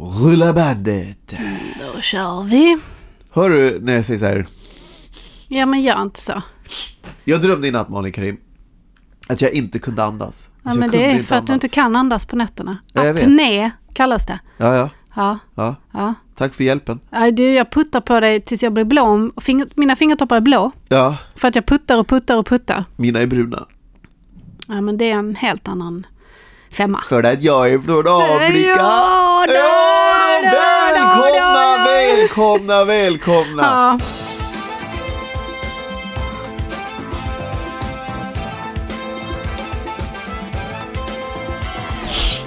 Rulla bandet. Då kör vi. Hör du när jag säger så här. Ja, men gör inte så. Jag drömde i natt Malin Karim. Att jag inte kunde andas. Ja, Att men det är för att du inte kan andas på nätterna. Ja. Apné kallas det. Ja, ja, Ja, ja. ja. Tack för hjälpen. Ja, Du, jag puttar på dig tills jag blir blå. Finger, mina fingertoppar är blå. Ja, För att jag puttar och puttar och puttar. mina är bruna. Ja, men det är en helt annan femma. För att jag är från Afrika. Ja, då, välkomna, välkomna, välkomna. Ja.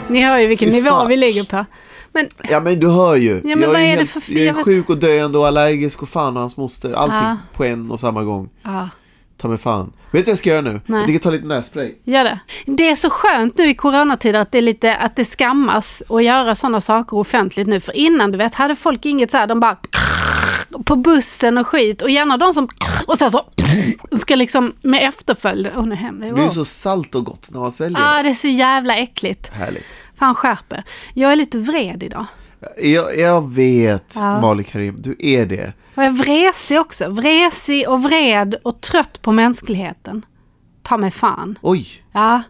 Ni hör ju vilken Fy nivå fan. vi ligger på. Men Ja men du hör ju. men jag vad är det helt, för- jag är sjuk och döende och allergisk och fan och hans moster. Allting Ja. på en och samma gång. ja, Ta mig fan. Vet du vad jag ska göra nu? Nej. Jag tänker ta lite nässpray. gör det. Det är så skönt nu i coronatider att det är lite, att det skammas att göra sådana saker offentligt nu. För innan du vet hade folk inget så här, de bara på bussen och skit och gärna de som och sen så ska liksom med efterföljd. Åh nu händer Det är ju så salt och gott när man sväljer. Ja, det är så jävla äckligt. Härligt. Fan skärper. Jag är lite vred idag. Jag, jag vet, Ja. Malin Karim, du är det. Och jag är vresig också. Vresig och vred och trött på mänskligheten. Ta mig fan. Oj, Ja,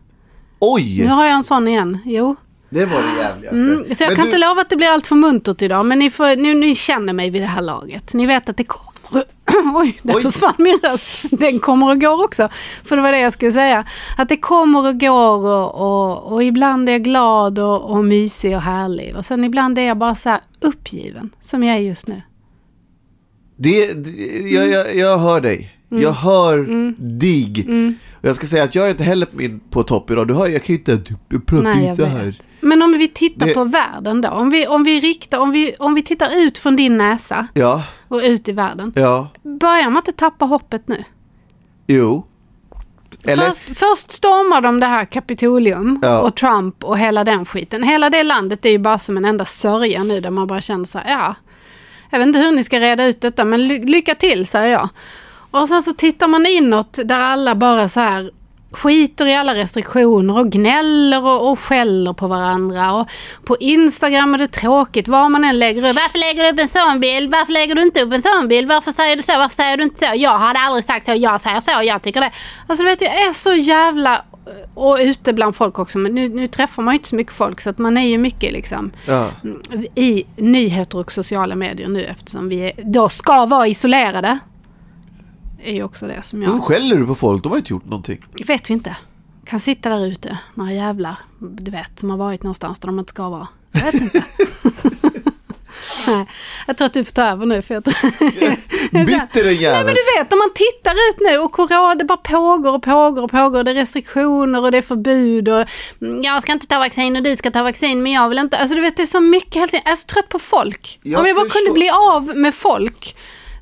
oj! nu har jag en sån igen. Jo. Det var det jävligaste. Mm, så jag Men kan du, inte lova att det blir allt för muntert idag. Men ni, får, nu, ni känner mig vid det här laget. Ni vet att det kommer... Oj, där Oj. försvann min röst. Den kommer och går också. För det var det jag skulle säga. Att det kommer och går och, och, och ibland är jag glad och, och mysig och härlig. Och sen ibland är jag bara så här uppgiven. Som jag är just nu. Det, det, jag, jag, jag hör dig. Mm. Jag hör dig. Och jag ska säga att jag är inte heller på topp idag. Du hör, jag kan ju inte prata så här. vet. Men om vi tittar Det- på världen då. Om vi, om, vi riktar, om, vi, om vi tittar ut från din näsa Ja, och ut i världen. ja, Börjar man inte tappa hoppet nu? jo. Eller? Först, först stormar de det här Kapitolium Ja. och Trump och hela den skiten. Hela det landet är ju bara som en enda sörja nu där man bara känner så här, ja. Jag vet inte hur ni ska reda ut detta men ly- lycka till säger jag. Och sen så tittar man inåt där alla bara så här skiter i alla restriktioner och gnäller och, och skäller på varandra. Och på Instagram är det tråkigt vad man än lägger upp. Varför lägger du upp en sån bild? Varför lägger du inte upp en sån bild? Varför säger du så? Varför säger du inte så? Jag hade aldrig sagt så. Jag säger så. Jag tycker det. Alltså du vet, jag är så jävla... Och ute bland folk också. Men nu, nu träffar man ju inte så mycket folk så att man är ju mycket liksom Ja. i nyheter och sociala medier nu eftersom vi är, då ska vara isolerade. Är ju också det som jag... skäller du på folk, de har inte gjort någonting. vet vi inte. Kan sitta där ute, några jävlar, du vet, som har varit någonstans där de inte ska vara. Jag vet inte. Nej, jag tror att du får ta över nu. För jag tror... Bitter den Nej jäveln. men du vet, om man tittar ut nu och corona, det bara pågår och pågår och pågår. Det är restriktioner och det är förbud och mm, jag ska inte ta vaccin och du ska ta vaccin men jag vill inte. Alltså du vet, det är så mycket hela tiden. Jag är så trött på folk. Jag om jag bara förstår. kunde bli av med folk.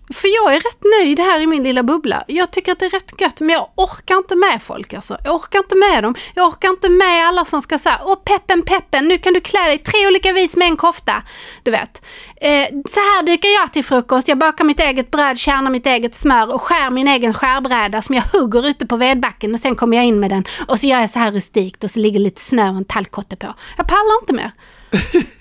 För jag är rätt nöjd här i min lilla bubbla. Jag tycker att det är rätt gött men jag orkar inte med folk alltså. Jag orkar inte med dem. Jag orkar inte med alla som ska säga Åh peppen peppen, nu kan du klä dig tre olika vis med en kofta. Du vet. Eh, så här dyker jag till frukost. Jag bakar mitt eget bröd, kärnar mitt eget smör och skär min egen skärbräda som jag hugger ute på vedbacken och sen kommer jag in med den. Och så gör jag så här rustikt och så ligger lite snö och en tallkotte på. Jag pallar inte mer.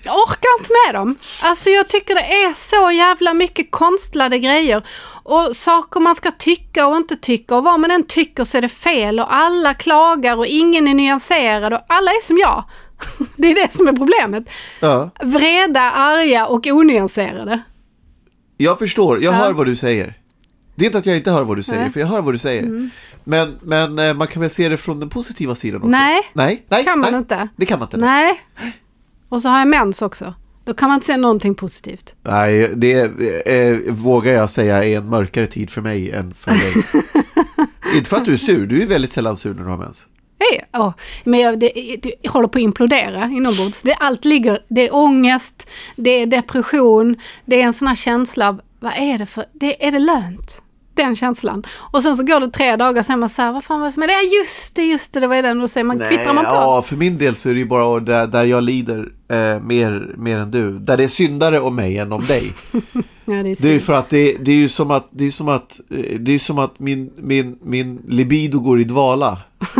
Jag orkar inte med dem. Alltså jag tycker det är så jävla mycket konstlade grejer. Och saker man ska tycka och inte tycka. Och vad man än tycker så är det fel. Och alla klagar och ingen är nyanserad. Och alla är som jag. Det är det som är problemet. Ja. Vreda, arga och onyanserade. Jag förstår, jag Ja. hör vad du säger. Det är inte att jag inte hör vad du säger, Nej. för jag hör vad du säger. Men, men eh, man kan väl se det från den positiva sidan också? Nej. Nej, nej, kan man nej. inte. Det kan man inte. Nej. Och så har jag mens också. Då kan man inte säga någonting positivt. Nej, det eh, vågar jag säga är en mörkare tid för mig än för dig. inte för att du är sur, du är väldigt sällan sur när du har mens. Hej, ja. Men jag, det, det håller på att implodera inombords. Det, allt ligger, det är ångest, det är depression, det är en sån här känsla av, vad är det för, det, är det lönt? Den känslan. Och sen så går det tre dagar sen man säger, vad fan var det som det? Ja just det, just det, det var ju den. Och så man, kvittrar man på. ja, för min del så är det ju bara där, där jag lider eh, mer, mer än du. Där det är syndare om mig än om dig. Ja, det är Det är synd. för att det, det är ju som att, det är som att, det är som att min, min, min libido går i dvala.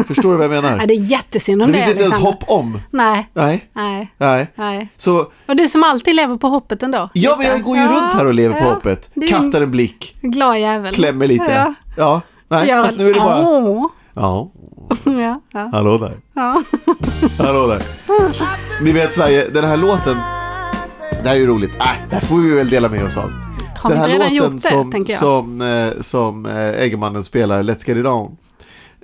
Förstår du vad jag menar? Ja, det är jättesynd om det det. finns inte ens hopp om. Nej, Nej, nej, nej. nej. Så, Och du som alltid lever på hoppet ändå. ja men jag går ju Ja, runt här och lever på ja. hoppet. Är en Kastar en blick, glad jävel. klämmer lite. Ja. Nej, Gör fast nu är det bara, Åh. ja, Ja, ja, hallå där. ja. Hallå där. Ni vet Sverige, den här låten, det här är ju roligt. Äh, det här får vi väl dela med oss av. Har den här låten det, som, som, eh, som eh, Eggemannen spelar, Let's Get It On.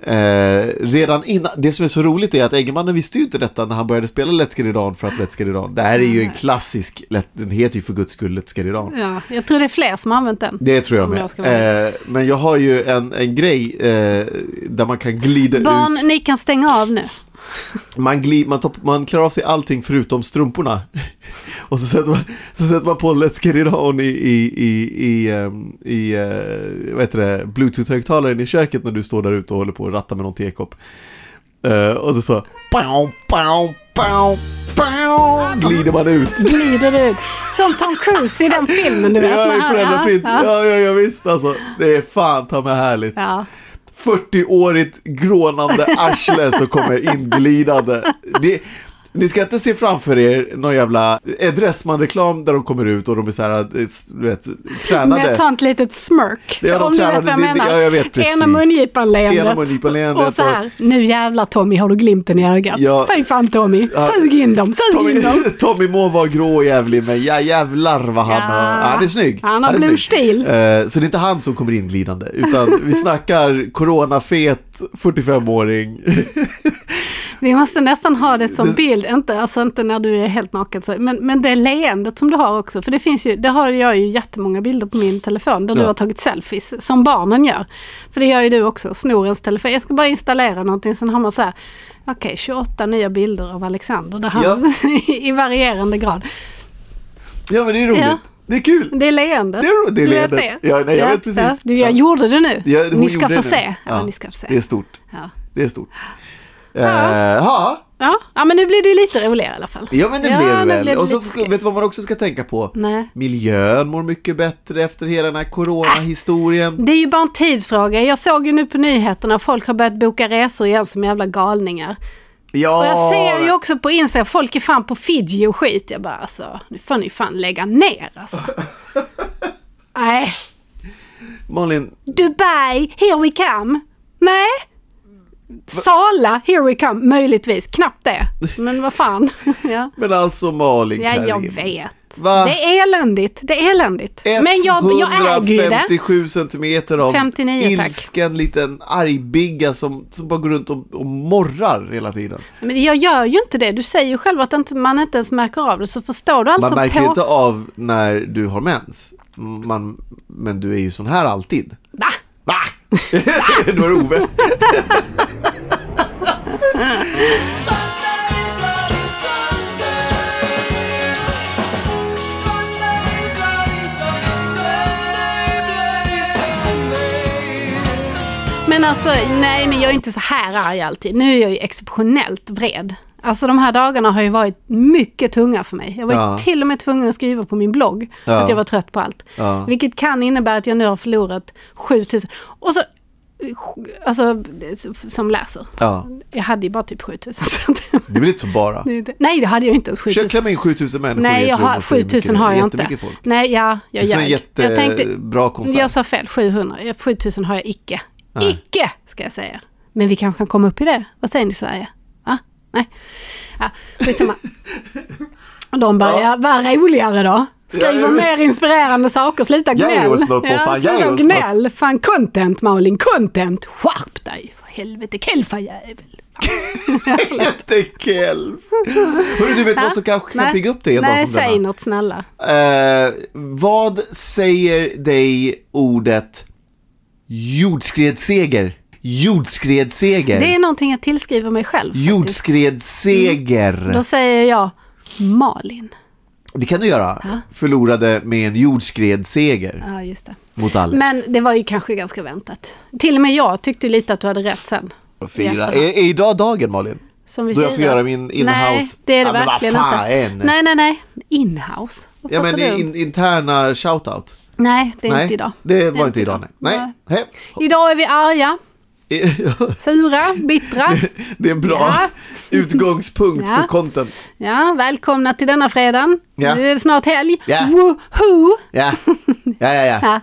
Eh, redan innan, det som är så roligt är att Eggemannen visste ju inte detta när han började spela Let's Get It On för att Let's Get It On. Det här är ju en klassisk, den heter ju för guds skull Let's Get It On. ja, jag tror det är fler som har använt den. Det tror jag med. jag eh, men jag har ju en, en grej eh, där man kan glida Barn, ut. ni kan stänga av nu. Man, glid, man, tar, man klarar av sig allting förutom strumporna. Och så sätter man, så sätter man på Let's Get It On i, i, i, i, ehm, i eh, vad heter det, bluetooth-högtalaren i köket när du står där ute och håller på att ratta med någon tekopp. Eh, och så så, pow, pow, pow, pow, glider man ut. Glider ut. Som Tom Cruise i den filmen du vet. Ja, i. Ja, Ja, ja, ja, visst alltså. Det är fan ta mig härligt. ja. 40-årigt grånande arsle som kommer inglidande. Det, ni ska inte se framför er någon jävla Dressman-reklam där de kommer ut och de är så här, eh, du vet, tränade. Med ett sånt litet smirk. Ja, om du vet tränade, vad jag det- menar. ja, jag vet precis. Ena mungipan-leendet. Ena mungipan-leendet Och så här, nu jävlar Tommy har du glimten i ögat. Ja. Fy fan Tommy, Ja. sug in dem, sug in Tommy, dem. Tommy må vara grå och jävlig men ja, jävlar vad han Ja. har, han är snygg. Han har blue stil. Eh, så det är inte han som kommer inglidande utan vi snackar coronafet 45-åring. Vi måste nästan ha det som Det- bild, inte, alltså inte när du är helt naken, så, men, men det leendet som du har också. För det finns ju, det har jag ju jättemånga bilder på min telefon där Ja. du har tagit selfies, som barnen gör. För det gör ju du också, snor ens telefon. Jag ska bara installera någonting, sen har man så här, okej 28 nya bilder av Alexander, där han, Ja. i varierande grad. Ja men det är roligt. Ja. Det är kul. Det är leendet. Det är det är leendet. det? Ja, nej, jag vet precis. Du, jag Ja. gjorde det nu. Ja, ni ska få se. Ja, Ja, ni ska få se. Det är stort. Ja. Det är stort. Eh, ja. Ja. ja, men nu blir det ju lite roligare i alla fall. Ja men det Ja, blev det väl. blev det och så vet du vad man också ska tänka på? Nej. Miljön mår mycket bättre efter hela den här coronahistorien. Det är ju bara en tidsfråga. Jag såg ju nu på nyheterna att folk har börjat boka resor igen som jävla galningar. Ja, Och jag ser ju också på Instagram, folk är fan på Fiji och skit. Jag bara alltså, nu får ni fan lägga ner alltså. Nej, Malin, Dubai, here we come. Nej, Sala, here we come, möjligtvis. Knappt det. Men vad fan. ja. Men alltså Malin ja, jag vet. Va? Det är eländigt. Det är eländigt. Men jag, jag äger det. 157 centimeter av 59, tack. ilsken liten argbigga som, som bara går runt och, och morrar hela tiden. Men jag gör ju inte det. Du säger ju själv att inte, man inte ens märker av det. Så förstår du alltså Man märker på... inte av när du har mens. Man, men du är ju sån här alltid. Va? Va? Då är det Ove. Men alltså, nej men jag är inte så här arg alltid. Nu är jag ju exceptionellt vred. Alltså de här dagarna har ju varit mycket tunga för mig. Jag var Ja. till och med tvungen att skriva på min blogg Ja. att jag var trött på allt. Ja. Vilket kan innebära att jag nu har förlorat 7000. Och så, alltså som läser. Ja, Jag hade ju bara typ 7000. så att- det är väl inte så bara. det är Nej det hade jag inte ens. Försök 7000. klämma in 7000 människor Nej, jag har, och se hur mycket 7000 det är. har jag inte. Folk. Nej, ja, Det jag är en ljög. Jag tänkte, jättebra konsert. jag sa fel, 700. Ja, 7000 har jag icke. Nej. Icke, ska jag säga. Men vi kanske kan komma upp i det. Vad säger ni i Sverige? Va? Nej. Ja, skitsamma. Och de bara, ja. vad roligare då. Skriver Ja, ja. mer inspirerande saker, sluta gnäll. är oss något, för fan, sluta gnäll. Fan, content Malin, content. Skärp dig, för helvete, kelfajävel. Jättekelf. Hörru, du vet vad som kanske kan pigga upp dig en dag Nej, som säg denna? något snälla. Eh, vad säger dig ordet jordskredsseger? Jordskredsseger. Det är någonting jag tillskriver mig själv. Jordskredsseger. Då säger jag Malin. Det kan du göra. Förlorade med en jordskredsseger Ja, just det. mot Alex. Men det var ju kanske ganska väntat. Till och med jag tyckte lite att du hade rätt sen. Fira. Är, är idag dagen Malin? Som vi Då jag får göra min in-house- Nej, det är det Ja, verkligen inte. Nej, nej, nej. Inhouse? Vad Ja men det är in, interna shoutout. Nej, det är nej, inte idag. Det var är inte idag. Nej. nej. Hej. Idag är vi arga, sura, bittra. Det är en bra Ja. utgångspunkt Ja. för content. Ja, välkomna till denna fredagen. Ja. Det är snart helg. Ja. Woho! Ja, ja, ja. ja.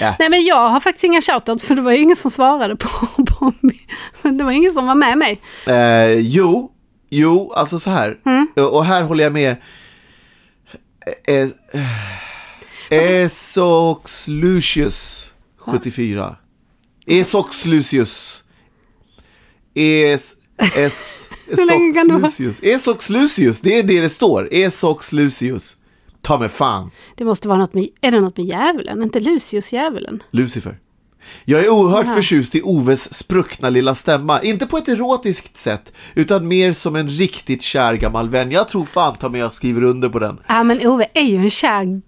Ja. Nej men jag har faktiskt inga shoutouts för det var ju ingen som svarade på, på. Det var ingen som var med mig. Eh, jo, jo, alltså så här. Mm. Och här håller jag med. Eh, eh, Esox Lucius 74. Esox Lucius. Es, es, Esox Lucius. Esox Lucius, det är det det står. Esox Lucius. Ta mig fan. Det måste vara något med, är det något med djävulen? Inte Lucius djävulen? Lucifer. Jag är oerhört Aha. förtjust i Oves spruckna lilla stämma. Inte på ett erotiskt sätt, utan mer som en riktigt kär gammal vän. Jag tror fan ta mig jag skriver under på den. Ja men Ove är ju en kär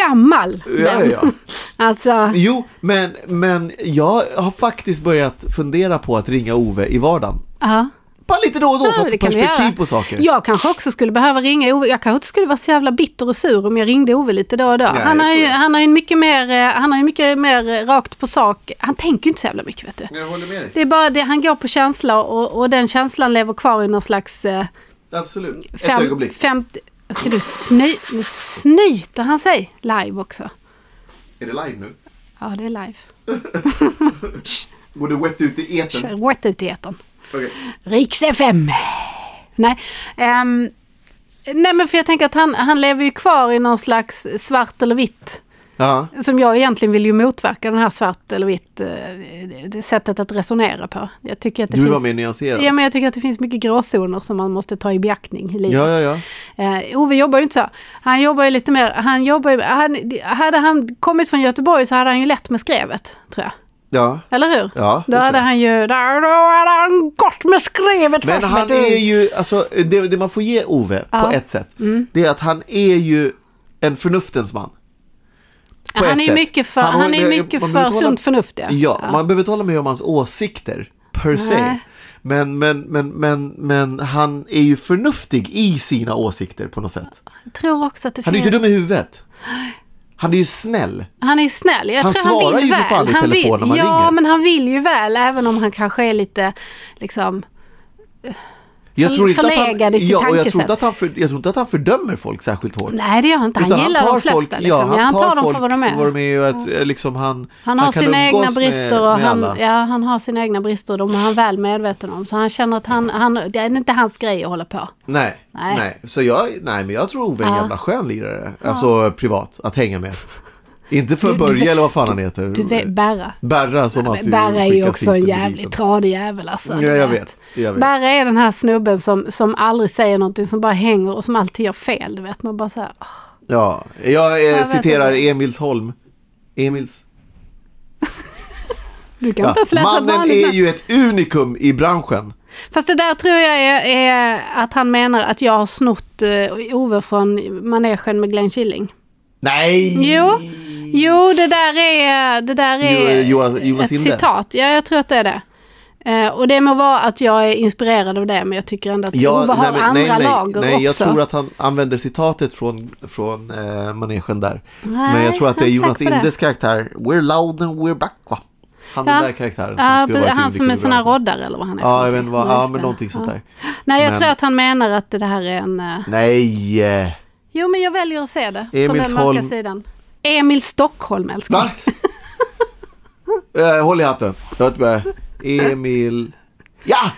gammal Ja, ja. Alltså, Jo, men, men jag har faktiskt börjat fundera på att ringa Ove i vardagen. ja. Bara lite då och då Ja, för att få perspektiv på saker. Jag kanske också skulle behöva ringa Ove. Jag kanske inte skulle vara så jävla bitter och sur om jag ringde Ove lite då och då. jag han, har ju, det. han har ju mycket mer, eh, han har ju mycket mer eh, rakt på sak. Han tänker ju inte så jävla mycket vet du. Jag håller med dig. Det är bara det, han går på känsla och, och den känslan lever kvar i någon slags eh, Absolut. Ett fem, ögonblick. 50... Ska du sny, nu snyter han sig live också. Är det live nu? Ja, det är live. Går det wet ut i etern? Kör rätt ut i etern. Okej. Riks FM. Nej, ehm, nej men för jag tänker att han, han lever ju kvar i någon slags svart eller vitt. Ja. Som jag egentligen vill ju motverka den här svart eller vitt eh, sättet att resonera på. Jag tycker att det Du vill finns... vara mer nyanserad? Ja, men jag tycker att det finns mycket gråzoner som man måste ta i beaktning i livet. ja, ja. ja. Eh, Ove jobbar ju inte så. Han jobbar ju lite mer, han jobbar ju, han, hade han kommit från Göteborg så hade han ju lätt med skrevet, tror jag. ja. Eller hur? Ja, Då hade han ju, då hade han gått med skrevet Men först. han är ju, alltså det, det man får ge Ove på Ja. Mm. ett sätt, det är att han är ju en förnuftens man. På han ett är sätt. mycket för, har- han är man mycket för inte hålla- sunt förnuft. Ja. Ja, man behöver inte hålla med om hans åsikter per se. Men, men, men, men, men han är ju förnuftig i sina åsikter på något sätt. Jag tror också att det Han är ju inte dum i huvudet. Han är ju snäll. Han är snäll. Jag Han tror han svarar vill ju för väl. fan i han telefon vill, när man ja, ringer. men han vill ju väl även om han kanske är lite liksom... Jag tror, inte att han, i ja, och jag, tror inte att han för, jag tror inte att han fördömer folk särskilt hårt. Nej, det gör han inte. Han Utan gillar de flesta. folk, liksom. ja, han, han tar, tar dem för vad de är. Vad de är och att, eh, liksom han, Han har kan sina egna brister med, och med han, alla. ja, han har sina egna brister och de är han väl medveten om. Så han känner att han, han, det är inte hans grej att hålla på. Nej, Nej. nej. Så jag, nej, men jag tror Ove är en Ja. jävla skön lirare. Alltså privat, att hänga med. Inte för Du- du Börje vet- eller vad fan han heter. Du vet, Berra. Berra som alltid Berra är ju också en jävligt tradig jävel alltså. Ja, du jag vet. Jag vet. Berra är den här snubben som, som aldrig säger någonting, som bara hänger och som alltid gör fel. Du vet, man bara så här. Ja, jag, eh, vet citerar inte. Emils Holm. Emils. Du kan Ja. inte ett Mannen är ju ett unikum i branschen. Fast det där tror jag är, är att han menar att jag har snott uh, Ove från manegen med Glenn Killing. Nej! Jo, jo det där är, det där är Jo, Jonas- Jonas ett citat. Ja, jag tror att det är det. Eh, och det må vara att jag är inspirerad av det, men jag tycker ändå att Ja, Ove har nej, andra nej, nej, lager nej, jag också. tror att han använder citatet från, från eh, manegen där. Nej, Men jag tror att det är Jonas det. Indes karaktär. We're loud and we're back va? Han Ja. den där karaktären som Ja, skulle vara han som är sån här roddare eller vad han är. Ja, jag vet vad, ja men det. någonting sånt Ja. där. Nej, jag Men- tror att han menar att det här är en... eh, Nej! Jo, men jag väljer att se det. från den mörka Emilsholm. sidan. Emil Stockholm, älskling. Va? Eh, Håll i hatten. Jag vet inte vad- Emil... Ja!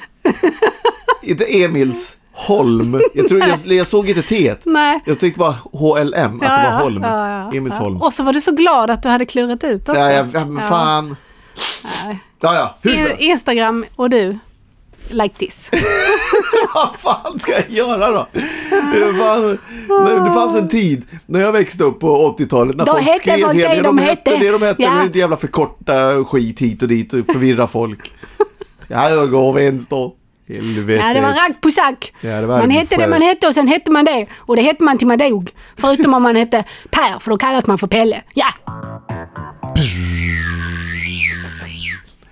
inte Emils Holm. Jag, tror jag, jag såg inte T. Nej. Jag tyckte bara HLM, att det var Holm. ja, ja, Emils ja. Holm. Och så var du så glad att du hade klurat ut också. Ja, ja, ja, men fan. Nej. Ja, ja, helst. Instagram och du, like this. Vad fan ska jag göra då? Det, fanns en tid när jag växte upp på 80-talet när Då folk skrev folk helt- det de hette. Det de hette, Ja. det jävla förkorta skit hit och dit och förvirra folk. Ja, jag går vänster. Helvete. Ja, det var ragg på sack. Ja, man hette det man hette och sen hette man det. Och det hette man till man dog. Förutom om man hette Per, för då kallas man för Pelle. Ja!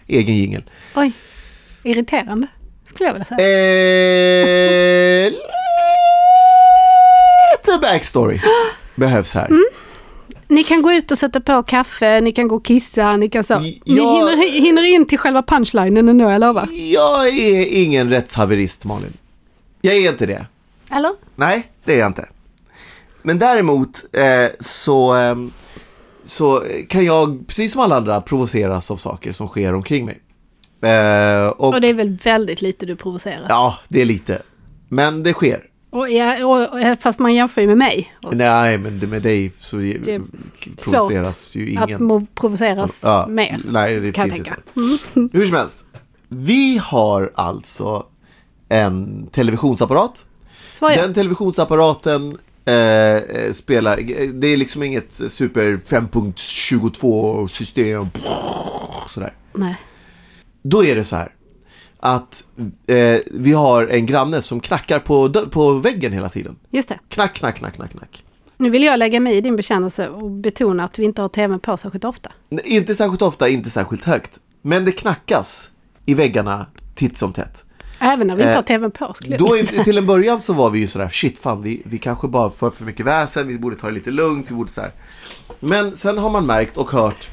Egen jingel. Oj, irriterande. Skulle jag vilja säga. Eh, lite backstory behövs här. Mm. Ni kan gå ut och sätta på kaffe, ni kan gå och kissa, ni kan så. Ja. Ni hinner, hinner in till själva punchlinen nu, jag lovar. Jag är ingen rättshaverist, Malin. Jag är inte det. Eller? Nej, det är jag inte. Men däremot eh, så, ehm, så kan jag, precis som alla andra, provoceras av saker som sker omkring mig. Eh, och, Och det är väl väldigt lite du provocerar. Ja, det är lite. Men det sker. Och, ja, och, och, fast man jämför ju med mig. Nej, men med dig så Det provoceras ju Att ingen. må provoceras Ja, mer. Nej, det kan finns inte. Hur som helst. Vi har alltså en televisionsapparat. Så ja. Den televisionsapparaten eh, eh, spelar, det är liksom inget super 5.22 system. Sådär. Nej. Då är det så här att eh, vi har en granne som knackar på, på väggen hela tiden. Just det. Knack, knack, knack, knack, knack. Nu vill jag lägga mig i din bekännelse och betona att vi inte har tvn på särskilt ofta. Nej, Inte särskilt ofta, inte särskilt högt. Men det knackas i väggarna titt som tätt. Även när vi inte Eh, har tvn på skulle jag Då säga. till en början så var vi ju sådär, shit fan, vi, vi kanske bara för för mycket väsen, vi borde ta det lite lugnt, vi borde så här. Men sen har man märkt och hört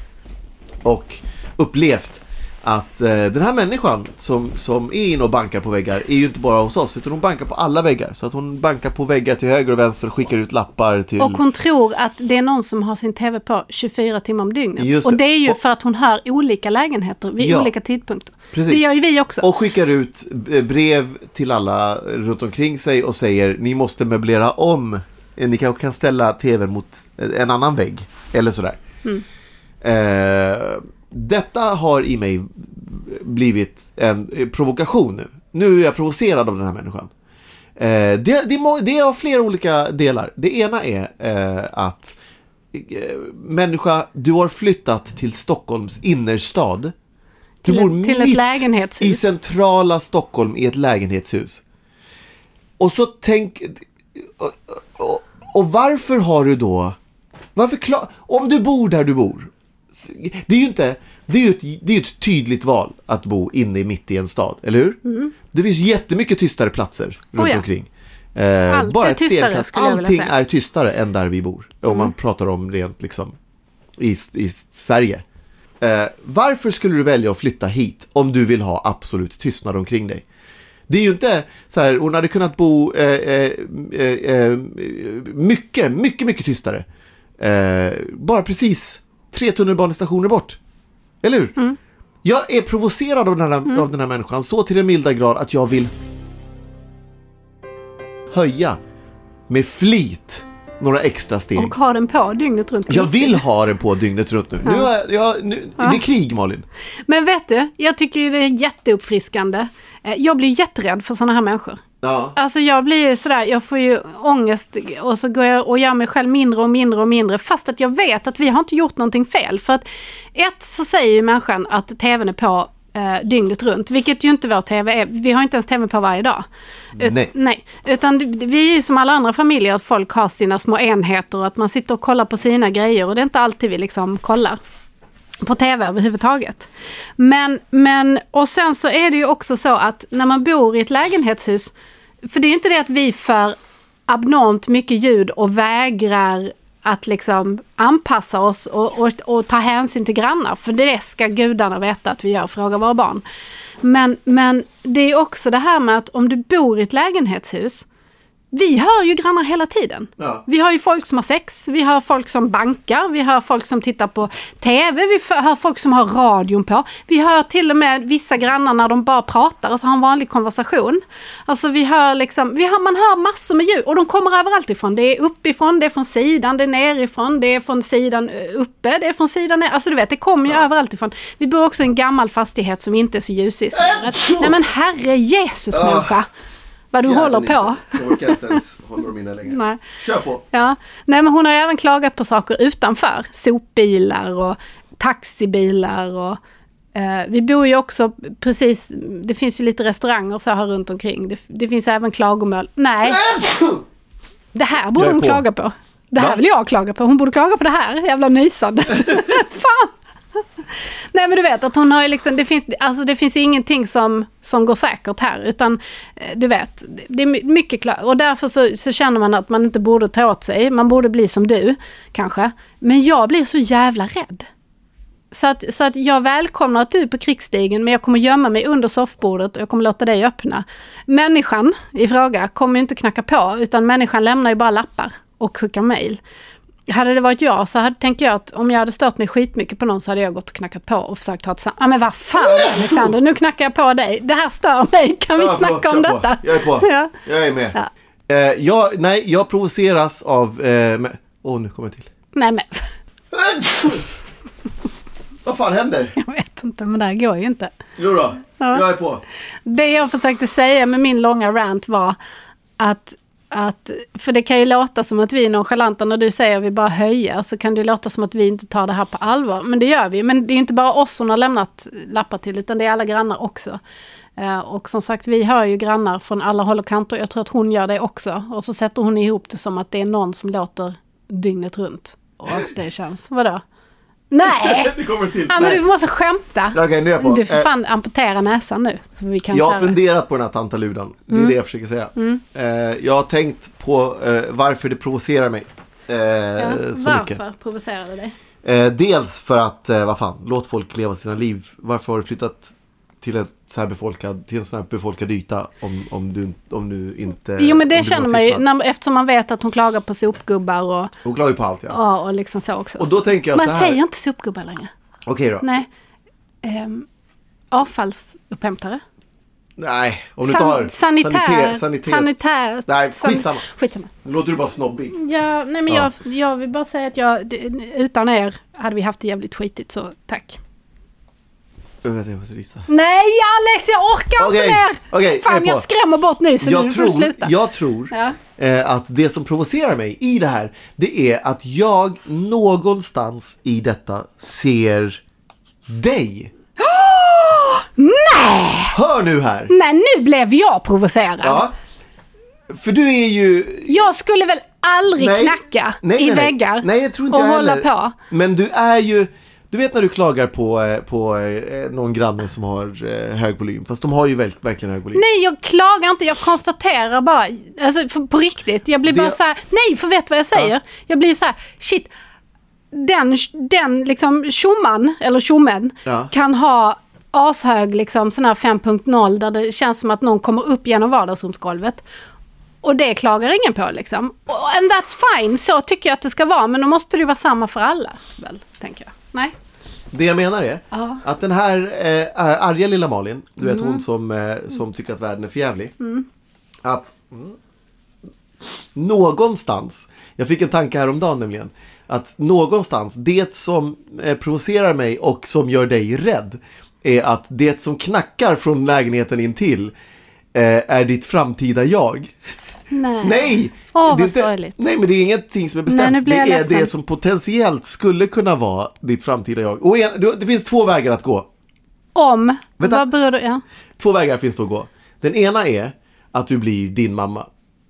och upplevt att eh, den här människan som, som är inne och bankar på väggar är ju inte bara hos oss, utan hon bankar på alla väggar. Så att hon bankar på väggar till höger och vänster och skickar ut lappar till... Och hon tror att det är någon som har sin tv på 24 timmar om dygnet. Just Och det. det är ju Och- för att hon hör olika lägenheter vid Ja. olika tidpunkter. Precis. Det gör ju vi också. Och skickar ut eh, brev till alla runt omkring sig och säger ni måste möblera om. Eh, Ni kanske kan ställa tvn mot eh, en annan vägg. Eller sådär. Eh, detta har i mig blivit en eh, provokation nu. Nu är jag provocerad av den här människan. Eh, det, det, det är av flera olika delar. Det ena är eh, att eh, människa, du har flyttat till Stockholms innerstad. Du Till bor till mitt i centrala Stockholm i ett lägenhetshus. Och så tänk... Och, och, och varför har du då... Varför klar, Om du bor där du bor. Det är ju inte... Det är ju ett, det är ett tydligt val att bo inne i mitt i en stad, eller hur? Det finns jättemycket tystare platser runt Mm. Oh ja. omkring. Eh, Allt bara ett tystare, Allting. Mm. är tystare än där vi bor. Om man pratar om rent liksom i, i Sverige. Eh, varför skulle du välja att flytta hit om du vill ha absolut tystnad omkring dig? Det är ju inte så här, hon hade kunnat bo eh, eh, eh, eh, mycket, mycket, mycket tystare. Eh, bara precis tre tunnelbanestationer bort. Eller hur? Mm. Jag är provocerad av den, här, av den här människan så till den milda grad att jag vill höja med flit några extra steg. Och ha den på dygnet runt. Jag vill ha den på dygnet runt nu. nu, har jag, nu Det är krig Malin. Men vet du, jag tycker det är jätteuppfriskande. Eh, Jag blir jätterädd för sådana här människor. Ja. Alltså jag blir ju sådär, jag får ju ångest och så går jag och gör mig själv mindre och mindre och mindre. Fast att jag vet att vi har inte gjort någonting fel. För att ett så säger ju människan att tvn är på eh, dygnet runt. Vilket ju inte vår tv är. Vi har inte ens tv på varje dag. Ut- Nej. nej. Utan vi är ju som alla andra familjer att folk har sina små enheter och att man sitter och kollar på sina grejer. Och det är inte alltid vi liksom kollar på tv överhuvudtaget. Men, men, och sen så är det ju också så att när man bor i ett lägenhetshus, för det är ju inte det att vi för abnormt mycket ljud och vägrar att liksom anpassa oss och, och, och ta hänsyn till grannar, för det ska gudarna veta att vi gör, fråga våra barn. Men, men det är också det här med att om du bor i ett lägenhetshus, vi hör ju grannar hela tiden. Ja. Vi har ju folk som har sex, vi har folk som bankar, vi har folk som tittar på TV, vi hör folk som har radion på. Vi hör till och med vissa grannar när de bara pratar och så har en vanlig konversation. Alltså vi hör liksom, vi hör, man hör massor med ljud och de kommer överallt ifrån. Det är uppifrån, det är från sidan, det är nerifrån, det är från sidan eh, uppe, det är från sidan ner. Alltså du vet, det kommer ju överallt ifrån. Vi bor också i en gammal fastighet som inte är så ljusig. Så Nej men herre Jesus människa! Vad du håller på. Jag orkar inte ens hålla dem inne längre. Nej. Kör på. Ja, nej men hon har även klagat på saker utanför. Sopbilar och taxibilar och eh, vi bor ju också precis, det finns ju lite restauranger så här runt omkring. Det, det finns även klagomål. Nej, det här borde hon på. klaga på. Det här Va? vill jag klaga på. Hon borde klaga på det här jävla nysandet. Fan! Nej men du vet att hon har ju liksom, det finns, alltså det finns ingenting som, som går säkert här utan eh, du vet, det är mycket klart och därför så, så känner man att man inte borde ta åt sig, man borde bli som du kanske. Men jag blir så jävla rädd. Så att, så att jag välkomnar att du är på krigsstigen men jag kommer gömma mig under soffbordet och jag kommer låta dig öppna. Människan i fråga kommer ju inte knacka på utan människan lämnar ju bara lappar och skickar mail. Hade det varit jag så hade, tänker jag att om jag hade stört mig skitmycket på någon så hade jag gått och knackat på och försökt ha ett sam- Ja men vad fan Alexander, nu knackar jag på dig. Det här stör mig. Kan vi Ja, förlåt, snacka om kör på. detta? Jag är på. Ja. Jag är med. Ja. Eh, jag, nej, jag provoceras av... Åh, eh, åh, nu kommer jag till. Nej men, Vad fan händer? jag vet inte men det här går ju inte. Jo då, Ja. jag är på. Det jag försökte säga med min långa rant var att, att för det kan ju låta som att vi är nonchalanta när du säger att vi bara höjer, så kan det ju låta som att vi inte tar det här på allvar. Men det gör vi. Men det är ju inte bara oss hon har lämnat lappar till, utan det är alla grannar också. Eh, och som sagt, vi hör ju grannar från alla håll och kanter. Jag tror att hon gör det också. Och så sätter hon ihop det som att det är någon som låter dygnet runt. Och att det känns, vadå? Nej! Det kommer till. Ja, men Nej. du måste skämta. Okej, nu är jag på. Du får Eh, fan amputera näsan nu. Så vi kan Jag har funderat på den här tantaludan. Det är Mm. det jag försöker säga. Eh, jag har tänkt på eh, varför det provocerar mig. Eh, Ja, så mycket. varför provocerar det dig? Eh, dels för att, eh, vad fan, låt folk leva sina liv. Varför har du flyttat till, ett så här befolkad, till en sån här befolkad yta om, om, du, om du inte... Jo men det känner man ju, när, eftersom man vet att hon klagar på sopgubbar och, Hon klagar ju på allt ja. ja, och liksom så också. Och då tänker jag man så här. säger inte sopgubbar längre. Okej då. Nej. Ehm, avfallsupphämtare. Nej, om du San- tar sanitär. sanitets- sanitär. Nej, skitsamma. Skitsamma. Nu låter du bara snobbig. Ja, nej men Ja. Jag, jag vill bara säga att jag, utan er hade vi haft det jävligt skitigt så tack. Vet, jag måste visa. Nej Alex, jag orkar Okej, inte mer! är Fan jag skrämmer bort nysen nu, Jag nu tror, sluta. jag tror Ja. eh, att det som provocerar mig i det här, det är att jag någonstans i detta ser dig. Nej! Hör nu här. Nej, nu blev jag provocerad. Ja. För du är ju... Jag skulle väl aldrig Nej. knacka Nej, i nej, nej. väggar Nej, jag tror inte och jag hålla heller. på. Men du är ju... Du vet när du klagar på, eh, på eh, någon granne som har eh, hög volym, fast de har ju verkligen hög volym. Nej, jag klagar inte, jag konstaterar bara. Alltså på riktigt, jag blir Det- bara så här, nej, för vet du vad jag säger? Ja. Jag blir så här, shit, den, den liksom tjomman, eller tjommen, Ja. kan ha ashög liksom sån här 5.0 där det känns som att någon kommer upp genom vardagsrumsgolvet. Och det klagar ingen på liksom. Och- And that's fine, så tycker jag att det ska vara. Men då måste det ju vara samma för alla, väl, tänker jag. Nej? Det jag menar är. Mm. att den här eh, arga lilla Malin, du vet hon som, eh, som tycker att världen är förjävlig. Att mm, någonstans, jag fick en tanke häromdagen nämligen, att någonstans, det som eh, provocerar mig och som gör dig rädd är att det som knackar från lägenheten in till eh, är ditt framtida jag. Nej. Nej! Åh, det är inte- sorgligt. Nej, men det är ingenting som är bestämt. Nej, det är ledsen. det som potentiellt skulle kunna vara ditt framtida jag. Och en, det finns två vägar att gå. Om? Vänta. Vad beror det... Ja. Två vägar finns det att gå. Den ena är att du blir din mamma.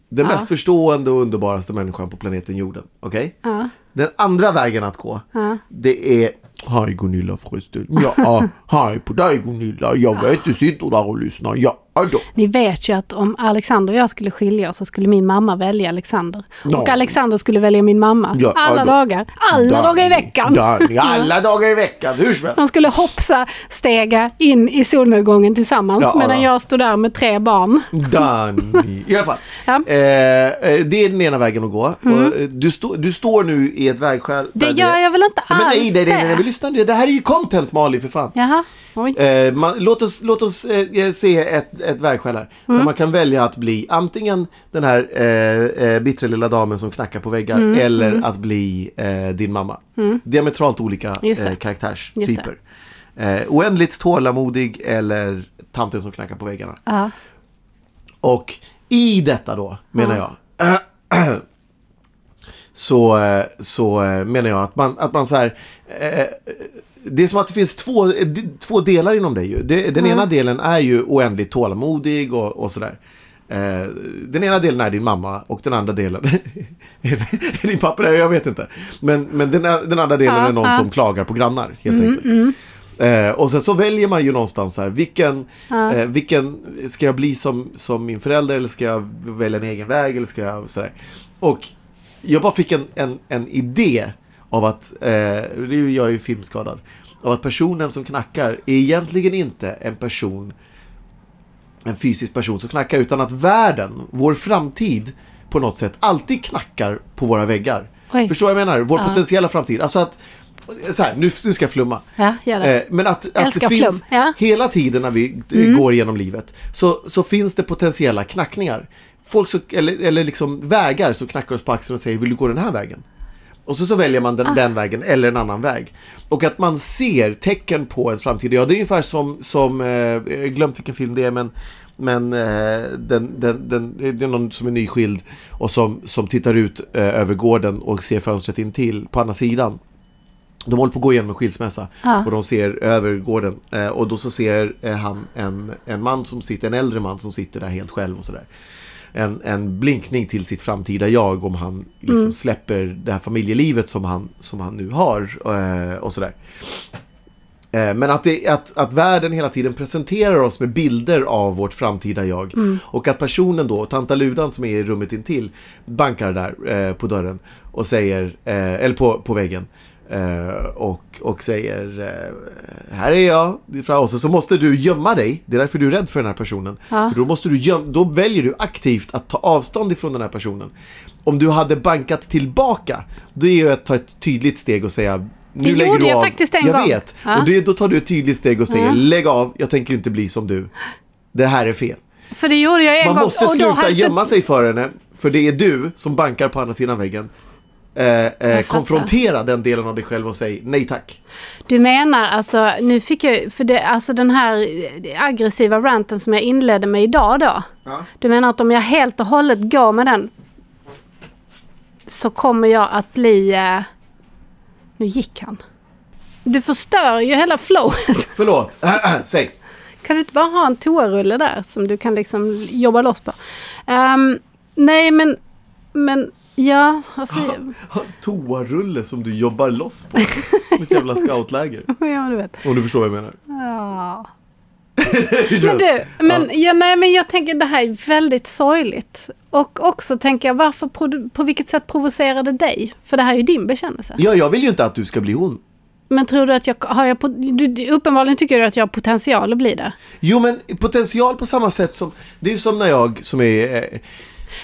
Den Ja. mest förstående och underbaraste människan på planeten jorden. Okej? Ja. Den andra vägen att gå, Ja. det är Hej Gunilla förresten. Ja, hej på dig Gunilla. Jag vet du sitter där och lyssnar. Ja, då. Ni vet ju att om Alexander och jag skulle skilja oss så skulle min mamma välja Alexander. Ja. Och Alexander skulle välja min mamma. Ja, alla ja, då. dagar. Alla dagar i veckan. Danny, alla dagar i veckan, hur som helst. Man skulle hoppsa stega in i solnedgången tillsammans Ja, medan ja. jag stod där med tre barn. Danny. I alla fall. Ja. Eh, eh, det är den ena vägen att gå. Och, eh, du, stå, du står nu i ett vägskäl. Det gör jag väl inte Nej, men alls nej, nej, nej, nej, men lyssna. Det här är ju content Malin för fan. Jaha. Eh, man, låt oss, låt oss eh, se ett, ett vägskäl här. Mm. Där man kan välja att bli antingen den här eh, eh, bittra lilla damen som knackar på väggar. Mm, Eller att bli eh, din mamma. Diametralt olika eh, karaktärstyper. Eh, oändligt tålamodig eller tanten som knackar på väggarna. Ja. Och i detta då, menar jag, så, eh, så eh, menar jag att man, att man så här, eh, det är som att det finns två, två delar inom dig ju. Det, den ena delen är ju oändligt tålamodig och, och sådär. Eh, den ena delen är din mamma och den andra delen är din pappa, jag vet inte. Men, men den, den andra delen är någon som klagar på grannar, helt enkelt. Eh, och sen så väljer man ju någonstans här, vilken, eh, vilken ska jag bli som, som min förälder eller ska jag välja en egen väg eller ska jag sådär. Och jag bara fick en, en, en idé av att, eh, det är ju- jag är ju filmskadad, av att personen som knackar är egentligen inte en person, en fysisk person som knackar, utan att världen, vår framtid, på något sätt alltid knackar på våra väggar. Oj. Förstår vad jag menar? Vår Ja. potentiella framtid. Alltså att, så här, nu, nu ska jag flumma. Ja, gör det. Eh, men att, att det finns, ja. Mm. hela tiden när vi d- går genom livet, så, så finns det potentiella knackningar. Folk så, eller, eller liksom vägar som knackar oss på axeln och säger, vill du gå den här vägen? Och så, så väljer man Ah. den, den vägen eller en annan väg. Och att man ser tecken på ens framtid. Ja, det är ungefär som, som eh, jag glömt vilken film det är, men men eh, den, den, den, det är någon som är nyskild och som, som tittar ut eh, över gården och ser fönstret in till på andra sidan. De håller på att gå igenom en skilsmässa Ja. och de ser över gården eh, och då så ser eh, han en, en man som sitter, en äldre man som sitter där helt själv och sådär. En, en blinkning till sitt framtida jag om han liksom släpper det här familjelivet som han, som han nu har eh, och sådär. Eh, Men att, det, att, att världen hela tiden presenterar oss med bilder av vårt framtida jag. Och att personen då, tanta Ludan som är i rummet intill, bankar där eh, på dörren och säger, eh, eller på, på väggen. Eh, och, och säger, eh, här är jag. Och så, måste du gömma dig, det är därför du är rädd för den här personen. Ja. För då, måste du göm, då väljer du aktivt att ta avstånd ifrån den här personen. Om du hade bankat tillbaka, då är ju att ta ett tydligt steg och säga nu Det lägger gjorde du jag av. faktiskt en jag gång. vet. Ja. Och det, då tar du ett tydligt steg och säger Ja. lägg av, jag tänker inte bli som du. Det här är fel. För det gjorde jag en Man gång. måste och då sluta gömma sig för henne, för det är du som bankar på andra sidan väggen. Eh, eh, konfrontera den delen av dig själv och säg nej tack. Du menar alltså, nu fick jag, för det, alltså den här aggressiva ranten som jag inledde med idag då. Ja. Du menar att om jag helt och hållet går med den så kommer jag att bli... Eh, nu gick han. Du förstör ju hela flowet. Förlåt, säg. Kan du inte bara ha en toarulle där som du kan liksom jobba loss på? Ehm, nej men, men ja, alltså... Toarulle som du jobbar loss på. Som ett jävla scoutläger. ja, du vet. Om du förstår vad jag menar. Ja. Men du, men, ja. nej, men jag tänker det här är väldigt sorgligt. Och också tänker jag, varför, på vilket sätt provocerar det dig? För det här är ju din bekännelse. Ja, jag vill ju inte att du ska bli hon. Men tror du att jag har jag... du, uppenbarligen tycker du att jag har potential att bli det. Jo men potential på samma sätt som, det är ju som när jag som är... eh,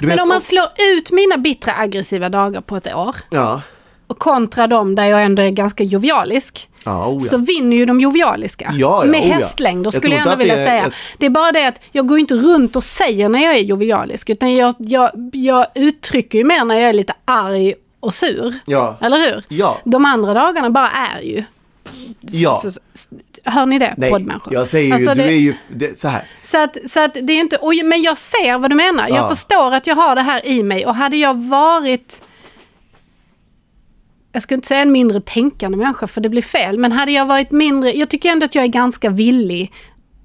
Du Men vet, om man slår ut mina bittra aggressiva dagar på ett år Ja. och kontra dem där jag ändå är ganska jovialisk. Ja, oh ja. Så vinner ju de jovialiska. Ja, ja, med oh hästlängder Jag skulle jag inte ändå vilja är säga. ett- Det är bara det att jag går inte runt och säger när jag är jovialisk. Utan jag, jag, jag uttrycker ju mer när jag är lite arg och sur. Eller hur? De andra dagarna bara är ju. Ja. Så, så, hör ni det, Nej, poddmänniskor? jag säger ju, Alltså, du det- är ju, det, så här. Så att, så att det är inte, och, men jag ser vad du menar. Ja. Jag förstår att jag har det här i mig. Och hade jag varit, jag skulle inte säga en mindre tänkande människa för det blir fel. Men hade jag varit mindre, jag tycker ändå att jag är ganska villig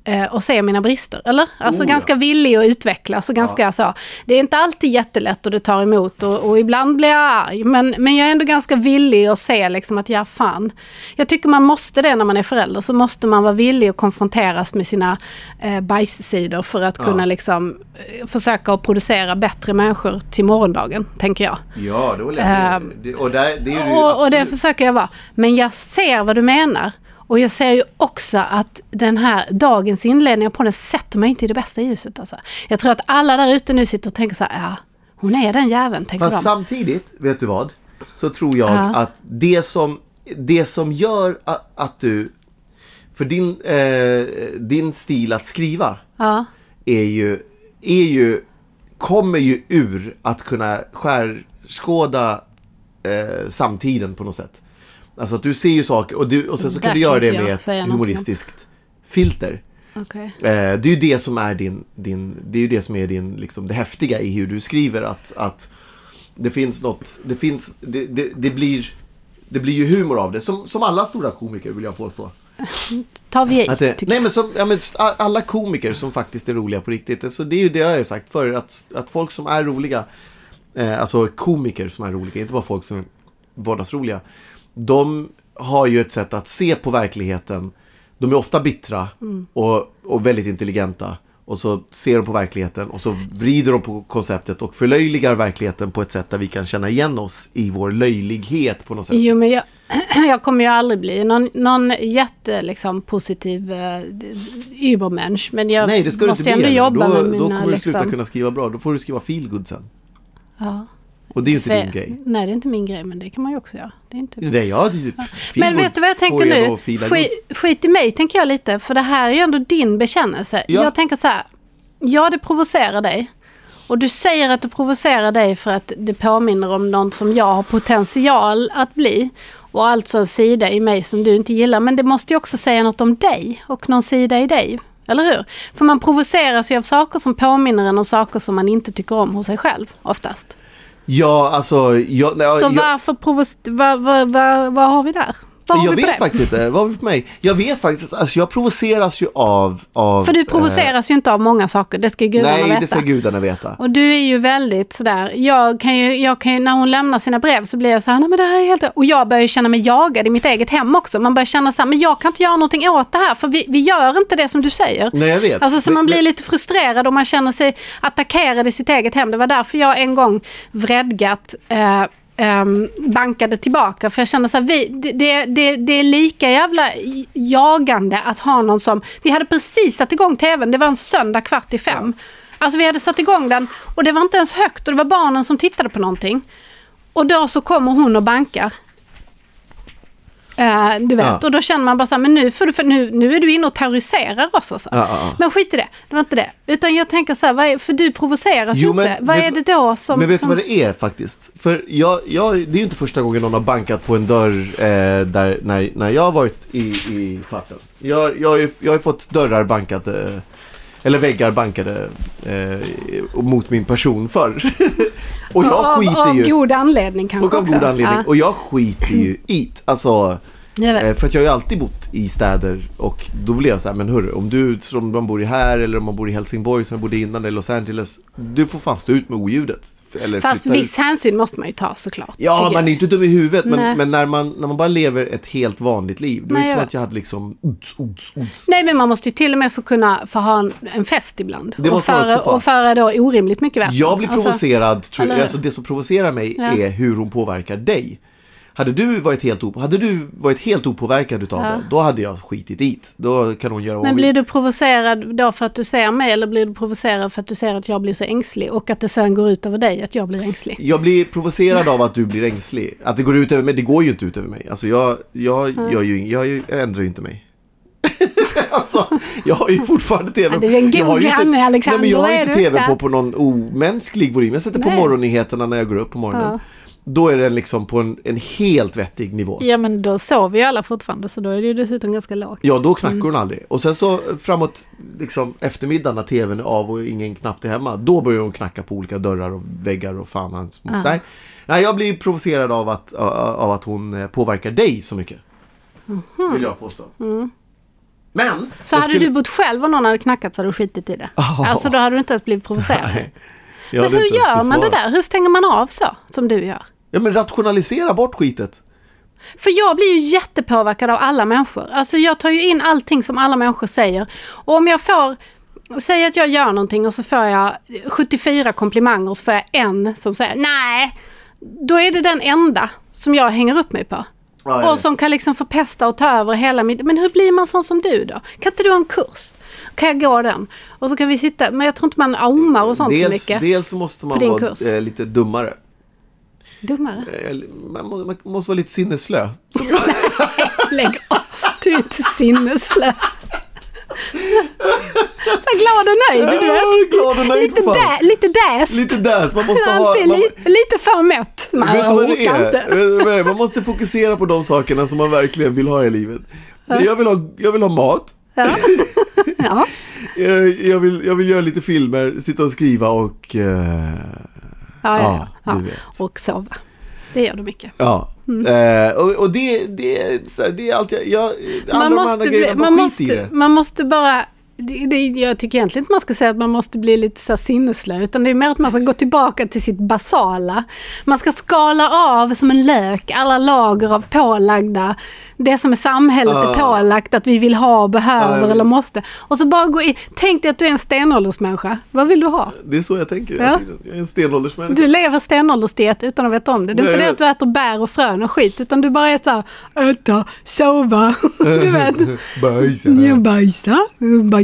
eh, att se mina brister. Eller? Alltså Oh, ja. ganska villig att utvecklas och ganska så. Det är inte alltid jättelätt och det tar emot och, och ibland blir jag arg. Men, men jag är ändå ganska villig att se liksom att ja, fan. Jag tycker man måste det när man är förälder. Så måste man vara villig att konfronteras med sina eh, bajssidor för att Ja. kunna liksom eh, försöka att producera bättre människor till morgondagen, tänker jag. Ja, det var lätt. Ehm, det, och där, det är ju Och, och det försöker jag vara. Men jag ser vad du menar. Och jag ser ju också att den här dagens inledning på den sätter mig inte i det bästa ljuset. Alltså. Jag tror att alla där ute nu sitter och tänker så här, ja, hon är den jäveln, tänker Fast de. samtidigt, vet du vad? Så tror jag Ja. att det som, det som gör att, att du... För din, eh, din stil att skriva Ja, är ju, är ju, kommer ju ur att kunna skärskåda eh, samtiden på något sätt. Alltså att du ser ju saker och, du, och sen så Där kan du göra det med ett humoristiskt filter. okej. Eh, det är ju det som är din, din det är ju det som är din, liksom det häftiga i hur du skriver att, att det finns något, det finns, det, det, det blir, det blir ju humor av det, som, som alla stora komiker vill jag påstå. Tar vi i, Att det, nej men, som, ja, men alla komiker som faktiskt är roliga på riktigt, så det är ju det jag har sagt förr, att, att folk som är roliga, eh, alltså komiker som är roliga, inte bara folk som är vardagsroliga, de har ju ett sätt att se på verkligheten. De är ofta bittra och, och väldigt intelligenta. Och så ser de på verkligheten och så vrider de på konceptet och förlöjligar verkligheten på ett sätt där vi kan känna igen oss i vår löjlighet på något sätt. Jo, men jag, jag kommer ju aldrig bli någon, någon jätte liksom, positiv uh, übermensch. Men jag Nej, det ska du måste inte ändå bli heller. jobba då, med mina... då kommer du sluta liksom, kunna skriva bra. Då får du skriva feelgood sen. ja, Och det är ju inte för- din grej. Nej, det är inte min grej, men det kan man ju också göra. Det är inte... Nej, ja, det är Men vet du vad jag tänker nu? Skit, skit i mig tänker jag lite, för det här är ju ändå din bekännelse. Ja. Jag tänker så här, ja det provocerar dig. Och du säger att det provocerar dig för att det påminner om någon som jag har potential att bli. Och alltså en sida i mig som du inte gillar. Men det måste ju också säga något om dig och någon sida i dig. Eller hur? För man provoceras ju av saker som påminner en om saker som man inte tycker om hos sig själv oftast. Ja, alltså... Jag, nej, Så jag, varför provocerar... Vad vad- vad- vad har vi där? Vad har jag vi på vet det? faktiskt inte. Vad har vi på mig? Jag vet faktiskt, alltså jag provoceras ju av... av För du eh, provoceras ju inte av många saker, det ska ju gudarna Nej, veta. det ska gudarna veta. Och du är ju väldigt sådär, jag kan ju, jag kan ju, när hon lämnar sina brev så blir jag så här, nej men det här är helt... Och jag börjar ju känna mig jagad i mitt eget hem också. Man börjar känna så här, men jag kan inte göra någonting åt det här, för vi, vi gör inte det som du säger. Nej, jag vet. Alltså så Men- man blir men- lite frustrerad och man känner sig attackerad i sitt eget hem. Det var därför jag en gång vredgat eh, ehm, bankade tillbaka. För jag kände så här, vi, det, det, det, det är lika jävla jagande att ha någon som... Vi hade precis satt igång tvn, det var en söndag kvart i fem. Alltså vi hade satt igång den och det var inte ens högt och det var barnen som tittade på någonting. Och då så kommer hon och bankar. Eh, du vet, Ja. och då känner man bara så här, men nu, du, för nu, nu är du inne och terroriserar oss. Alltså. Ja, ja, ja. Men skit i det, det var inte det. Utan jag tänker så här, är, för du provoceras Jo, ju inte. Vad vet är det då som... Men vet som... du vad det är faktiskt? För jag, jag, det är ju inte första gången någon har bankat på en dörr eh, där, när, när jag har varit i, i farten. Jag, jag, jag har ju fått dörrar bankade, eller väggar bankade eh, mot min person förr. och jag av, skiter av ju... god anledning kanske Och av också. god anledning. Ja, Och jag skiter ju i. Alltså. Eh, för att jag har ju alltid bott i städer och då blir jag så här, men hörru, om du som man bor i här eller om man bor i Helsingborg som jag bodde innan eller Los Angeles, du får fan stå ut med oljudet. Eller Fast flytta ut. viss hänsyn måste man ju ta såklart. Ja, man är ju inte dum i huvudet, men, men när, man, när man bara lever ett helt vanligt liv, då är det inte så att jag hade liksom ods, ods, ods. Nej, men man måste ju till och med få kunna få ha en, en fest ibland. Det och, föra, och föra då orimligt mycket väsen. Jag blir Alltså, provocerad, tror, eller hur? alltså det som provocerar mig Ja. är hur hon påverkar dig. Hade du varit helt, op- hade du varit helt opåverkad utav Ja. det, då hade jag skitit dit. Då kan hon göra vad Men blir du provocerad då för att du ser mig eller blir du provocerad för att du ser att jag blir så ängslig och att det sen går ut över dig att jag blir ängslig? Jag blir provocerad av att du blir ängslig. Att det går ut över mig, det går ju inte ut över mig. Alltså jag, jag, gör ju, ing- jag, jag ändrar ju inte mig. alltså, jag har ju fortfarande tv. Ja, du är en jag har god granne, Alexander, Nej, men jag har inte tv på, på någon omänsklig volym. Jag sätter på Nej. morgonnyheterna när jag går upp på morgonen. Ja. Då är den liksom på en, en helt vettig nivå. Ja men då sover ju alla fortfarande så då är det ju dessutom ganska lågt. Ja, då knackar hon aldrig. Och sen så framåt liksom, eftermiddagen när tvn är av och ingen knappt är hemma, då börjar hon knacka på olika dörrar och väggar och fan hans Ja. nej, nej, jag blir provocerad av att, av att hon eh, påverkar dig så mycket. Vill jag påstå. Men! Mhm. Så hade skulle- du bott själv och någon hade knackat så hade du skitit i det. Ja. Alltså då hade du inte ens blivit provocerad. Men hur gör man det där? Hur stänger man av så? Som du gör? Ja men rationalisera bort skitet. För jag blir ju jättepåverkad av alla människor. Alltså jag tar ju in allting som alla människor säger. Och om jag får, säg att jag gör någonting och så får jag 74 komplimanger och så får jag en som säger nej. Då är det den enda som jag hänger upp mig på. Ja, och som vet. kan liksom förpesta och ta över hela mitt... Men hur blir man sån som du då? Kan inte du ha en kurs? Kan jag gå den? Och så kan vi sitta... Men jag tror inte man aumar och sånt så Dels, mycket. dels så måste man vara kurs. eh, lite dummare. Dummare. Eh, Man, må, man måste vara lite sinnesslö. Lägg av. Du är inte sinnesslö. Så glad och nöjd du är. glad och nöjd Lite, dä, lite däst. Lite där, så man måste ha... Man, li, lite för mätt. Man vet vad det är? Vet? Man måste fokusera på de sakerna som man verkligen vill ha i livet. Jag vill ha, jag vill ha mat, Ja. ja. jag, vill, jag vill göra lite filmer, sitta och skriva och... eh, Ja, ja, Ja, ja. Och sova. Det gör du mycket. Ja. Eh, och, och det, det, så här, det är allt jag... jag alla Man de andra måste, grejerna, bli, man, i måste, man måste bara... Det, det, jag tycker egentligen inte man ska säga att man måste bli lite så sinneslö, utan det är mer att man ska gå tillbaka till sitt basala. Man ska skala av som en lök alla lager av pålagda, det som är samhället är Ah. pålagt att vi vill ha, behöver Ja, eller måste. Och så bara gå in. Tänk dig att du är en stenåldersmänniska. Vad vill du ha? Det är så jag tänker. Ja. Jag är en stenåldersmänniska. Du lever stenåldersdiet utan att veta om det. Det är Nej, inte det jag att du äter bär och frön och skit, utan du bara är så här, äta, sova, du vet. Bajsa. Jag bajsar,